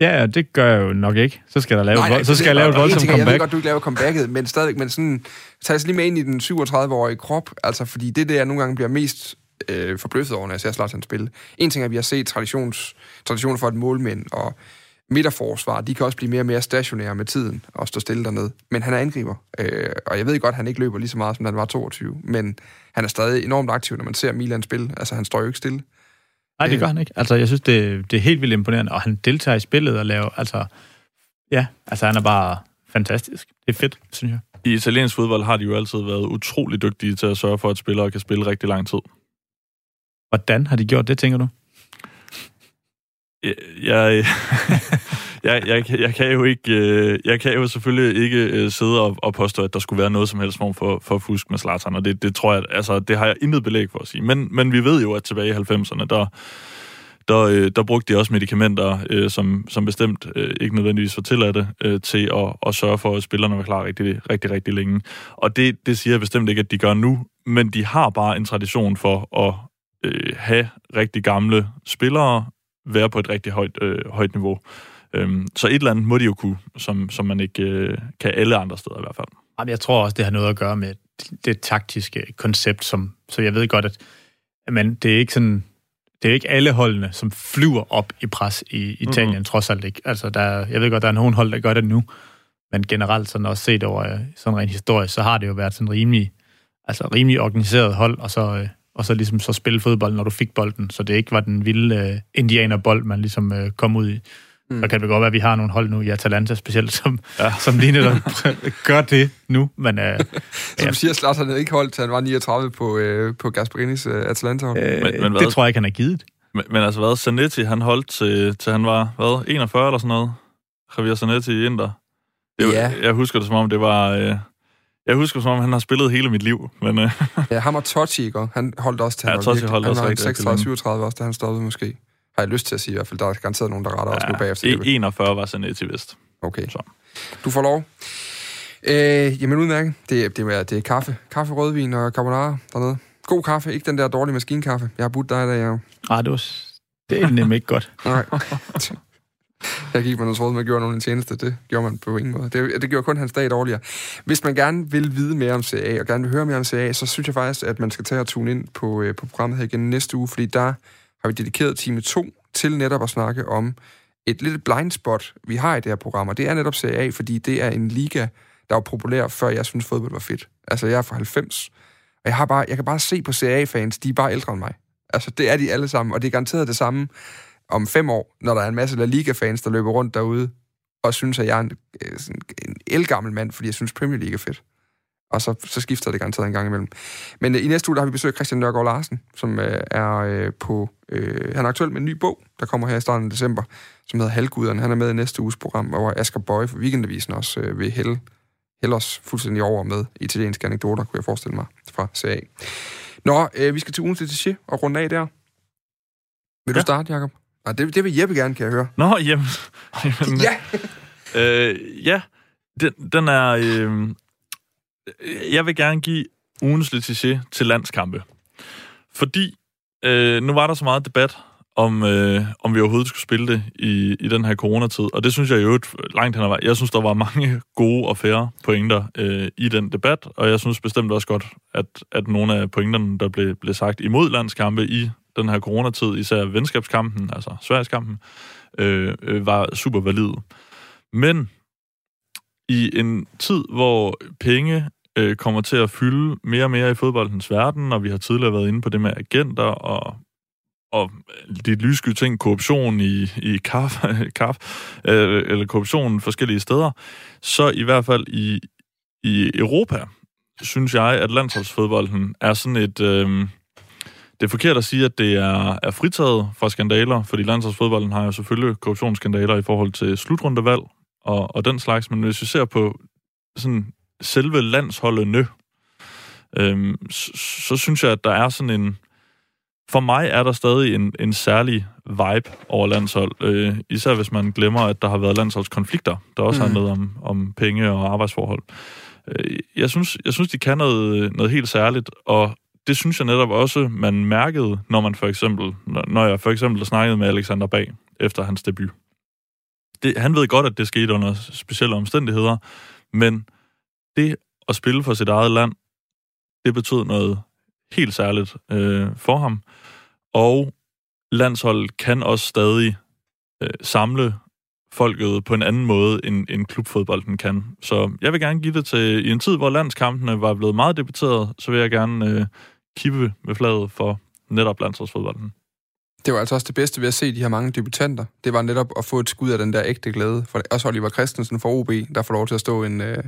Ja, det gør jeg jo nok ikke. Så skal, der lave, nej, nej, så skal jeg lave et voldsomt comeback. Jeg ved godt, du ikke laver comebacket, men stadig, men sådan, tag os lige med ind i den 37-årige krop, altså fordi det der, jeg nogle gange bliver mest øh, forbløffet over, når jeg ser Zlatan spille. En ting er, at vi har set traditions, traditioner for et målmænd og midterforsvar, de kan også blive mere og mere stationære med tiden og stå stille dernede. Men han er angriber, øh, og jeg ved godt, at han ikke løber lige så meget, som da han var 22, men han er stadig enormt aktiv, når man ser Milan spille. Altså, han står jo ikke stille. Nej, det gør han ikke. Altså, jeg synes, det, det er helt vildt imponerende, og han deltager i spillet og laver, altså, ja, altså, han er bare fantastisk. Det er fedt, synes jeg. I italiensk fodbold har de jo altid været utrolig dygtige til at sørge for, at spillere kan spille rigtig lang tid. Hvordan har de gjort det, tænker du? Jeg, jeg, jeg, jeg, jeg, kan jo ikke, øh, jeg kan jo selvfølgelig ikke øh, sidde og, og påstå, at der skulle være noget som helst form for, for fusk med Zlatan, og det, det tror jeg, altså, det har jeg intet belæg for at sige. Men, men vi ved jo, at tilbage i 90'erne, der, der, øh, der brugte de også medicamenter, øh, som, som bestemt øh, ikke nødvendigvis var tilladte, øh, til at, at sørge for, at spillerne var klar rigtig, rigtig, rigtig længe. Og det, det siger jeg bestemt ikke, at de gør nu, men de har bare en tradition for at øh, have rigtig gamle spillere, være på et rigtig højt, øh, højt niveau. Øhm, så et eller andet må de jo kunne, som, som man ikke øh, kan alle andre steder i hvert fald. Jamen, jeg tror også, det har noget at gøre med det taktiske koncept, som, så jeg ved godt, at men det er ikke sådan, det er ikke alle holdene, som flyver op i pres i Italien, mm-hmm. trods alt ikke. Altså, der, jeg ved godt, der er nogle hold, der gør det nu, men generelt sådan også set over øh, sådan en historie, så har det jo været sådan rimelig, altså rimelig organiseret hold, og så, øh, og så ligesom så spille fodbold, når du fik bolden, så det ikke var den vilde uh, indianerbold, man ligesom uh, kom ud i. Mm. Så kan det godt være, at vi har nogle hold nu i Atalanta specielt, som, ja. [LAUGHS] som lige netop [LAUGHS] gør det nu. Men, uh, [LAUGHS] som ja. siger, Slot han ikke holdt, til han var 39 på, uh, på Gasparinis uh, Atalanta-hold. Uh, men, men det tror jeg ikke, han har givet. Men, men altså hvad, Zanetti, han holdt til, til han var, hvad, 41 eller sådan noget? Javier Zanetti i Inter. Det, ja. Jeg husker det som om, det var... Uh, jeg husker som om, han har spillet hele mit liv. Men, uh... ja, ham og Totti, ikke? Han holdt også til. Ja, Totti holdt han også. Han var 36-37 også, da han stoppede måske. Har jeg lyst til at sige i hvert fald. Der er garanteret nogen, der retter ja, os nu bagefter. 41 var Zanetti vist. Okay. Så. Du får lov. Øh, jamen udmærket. Det, det, er, det er kaffe. Kaffe, rødvin og carbonara dernede. God kaffe, ikke den der dårlige maskinkaffe. Jeg har budt dig, der jeg Ah, det, var, det er nemlig ikke godt. [LAUGHS] Nej. Jeg gik man og troede, man gjorde nogen en tjeneste. Det gjorde man på ingen måde. Det, det gjorde kun hans dag dårligere. Hvis man gerne vil vide mere om CA, og gerne vil høre mere om CA, så synes jeg faktisk, at man skal tage og tune ind på, øh, på programmet her igen næste uge, fordi der har vi dedikeret time 2 til netop at snakke om et lille blind spot, vi har i det her program, og det er netop Serie A, fordi det er en liga, der var populær, før jeg synes fodbold var fedt. Altså, jeg er fra 90, og jeg, har bare, jeg kan bare se på Serie A-fans, de er bare ældre end mig. Altså, det er de alle sammen, og det er garanteret det samme om fem år, når der er en masse La Liga-fans, der løber rundt derude, og synes, at jeg er en, øh, sådan en elgammel mand, fordi jeg synes, Premier League er fedt. Og så, så skifter det garanteret en gang imellem. Men øh, i næste uge, der har vi besøgt Christian Nørgaard Larsen, som øh, er øh, på... Øh, han er aktuel med en ny bog, der kommer her i starten af december, som hedder Halvguderne. Han er med i næste uges program, hvor Asger Bøje fra Weekendavisen også øh, vil hælde, hælde os fuldstændig over med italienske anekdoter, kunne jeg forestille mig, fra CA. Nå, øh, vi skal til ugens letiché og runde af der. Vil du Ja. starte, Jacob? Ah, det, det vil Jeppe gerne, kan jeg høre. Nå, jamen... [LAUGHS] jamen Ja! Øh, ja, den, den er... Øh, Øh, jeg vil gerne give ugens letiché til landskampe. Fordi øh, nu var der så meget debat om, øh, om vi overhovedet skulle spille det i, i den her coronatid. Og det synes jeg jo langt hen ad vejen. Jeg synes, der var mange gode og færre pointer øh, i den debat, og jeg synes bestemt også godt, at, at nogle af pointerne, der blev, blev sagt imod landskampe i den her coronatid, især venskabskampen, altså Sverigeskampen, øh, øh, var super valide. Men i en tid, hvor penge øh, kommer til at fylde mere og mere i fodboldens verden, og vi har tidligere været inde på det med agenter og, og de lyssky ting, korruption i, i kaf, [LAUGHS] kaf øh, eller korruption forskellige steder, så i hvert fald i, i Europa, synes jeg, at landsholdsfodbolden er sådan et... Øh, det er forkert at sige, at det er, er fritaget fra skandaler, fordi landsholdsfodbolden har jo selvfølgelig korruptionsskandaler i forhold til slutrundevalg og, og den slags, men hvis vi ser på sådan selve landsholdene, øhm, så, så synes jeg, at der er sådan en... For mig er der stadig en, en særlig vibe over landshold, øh, især hvis man glemmer, at der har været landsholdskonflikter, der også mm. Mm. handlet om, om penge og arbejdsforhold. Øh, jeg, synes, jeg synes, de kan noget, noget helt særligt, og det synes jeg netop også, man mærkede, når man for eksempel, når når jeg for eksempel snakkede med Alexander Bag efter hans debut. Det, han ved godt, at det skete under specielle omstændigheder, men det at spille for sit eget land, det betød noget helt særligt øh, for ham. Og landsholdet kan også stadig øh, samle folket på en anden måde, end, end klubfodbolden kan. Så jeg vil gerne give det til, i en tid, hvor landskampene var blevet meget debatteret, så vil jeg gerne øh, kippe med flaget for netop landsholdsfodbolden. Det var altså også det bedste ved at se de her mange debutanter. Det var netop at få et skud af den der ægte glæde. For også Oliver Christensen fra OB, der får lov til at stå en, øh,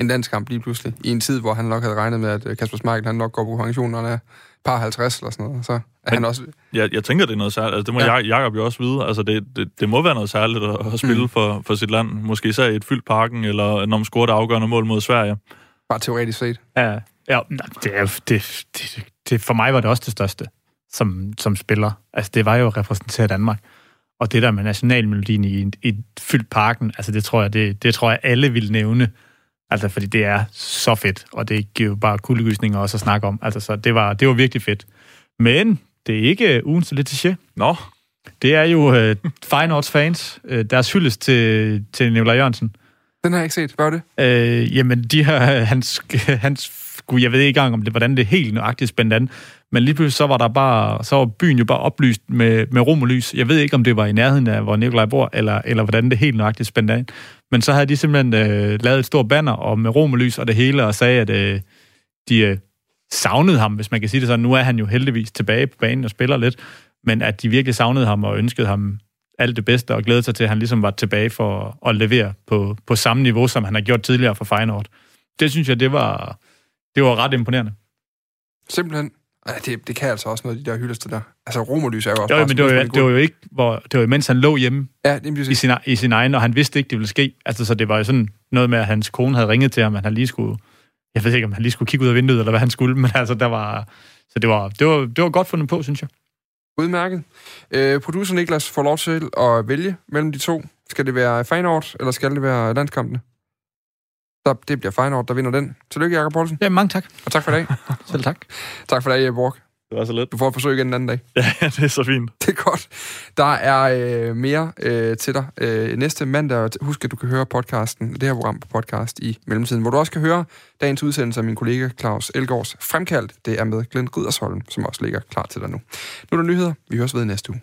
en landskamp lige pludselig. I en tid, hvor han nok havde regnet med, at øh, Kasper Schmeichel han nok går på pension, når han er par 50 eller sådan noget. Så er Men- han også... Jeg, jeg tænker, det er noget særligt. Altså, det må Ja. ja. Jacob jo også vide. Altså, det, det, det må være noget særligt at, at spille Mm. for, for sit land. Måske især i et fyldt parken, eller når man scorer det afgørende mål mod Sverige. Bare teoretisk set. Ja, ja det, er, det, det, det, for mig var det også det største som, som spiller. Altså, det var jo at repræsentere Danmark. Og det der med nationalmelodien i, en- i et fyldt parken, altså det tror jeg, det, det tror jeg alle vil nævne. Altså, fordi det er så fedt, og det giver jo bare kuldegysninger også at snakke om. Altså, så det var, det var virkelig fedt. Men det er ikke ugens letiché. Nå, Det er jo øh, Feyenoords fans, øh, deres hyldest til, til Nikolaj Jørgensen. Den har jeg ikke set. Hvad var det? Øh, jamen, de her, hans, [LAUGHS] hans, gud, jeg ved ikke engang, om det, hvordan det er helt nøjagtigt spændt an, men lige pludselig så var der bare, så var byen jo bare oplyst med, med rum og lys. Jeg ved ikke, om det var i nærheden af, hvor Nikolaj bor, eller, eller hvordan det helt nøjagtigt spændte ind. Men så havde de simpelthen øh, lavet et stort banner og med rum og lys og det hele, og sagde, at øh, de øh, savnede ham, hvis man kan sige det sådan. Nu er han jo heldigvis tilbage på banen og spiller lidt, men at de virkelig savnede ham og ønskede ham alt det bedste og glædede sig til, at han ligesom var tilbage for at levere på, på samme niveau, som han har gjort tidligere for Feyenoord. Det synes jeg, det var, det var ret imponerende. Simpelthen. Ej, det, det kan altså også noget, de der hyldester der. Altså, romerlys er jo også Jo, men det var, jo, det var jo ikke, hvor, det var jo, mens han lå hjemme Ja, det i sin, i sin egen, og han vidste ikke, det ville ske. Altså, så det var jo sådan noget med, at hans kone havde ringet til ham, at han lige skulle, jeg ved ikke, om han lige skulle kigge ud af vinduet, eller hvad han skulle, [LAUGHS] men altså, der var, så det var, det var, det var godt fundet på, synes jeg. Udmærket. Øh, producer Niklas får lov til at vælge mellem de to. Skal det være Feyenoord, eller skal det være landskampene? Der, det bliver Feyenoord, der vinder den. Tillykke, Jakob Poulsen. Ja, mange tak. Og tak for i dag. [LAUGHS] Selv tak. tak for i dag, Jeppe Borg. Det var så let. Du får et forsøg igen en anden dag. [LAUGHS] Ja, det er så fint. Det er godt. Der er øh, mere øh, til dig øh, næste mandag. Og Husk, at du kan høre podcasten, det her program på podcast i mellemtiden, hvor du også kan høre dagens udsendelse af min kollega Claus Elgårds Fremkaldt. Det er med Glenn Riddersholm, som også ligger klar til dig nu. Nu er der nyheder. Vi høres ved næste uge.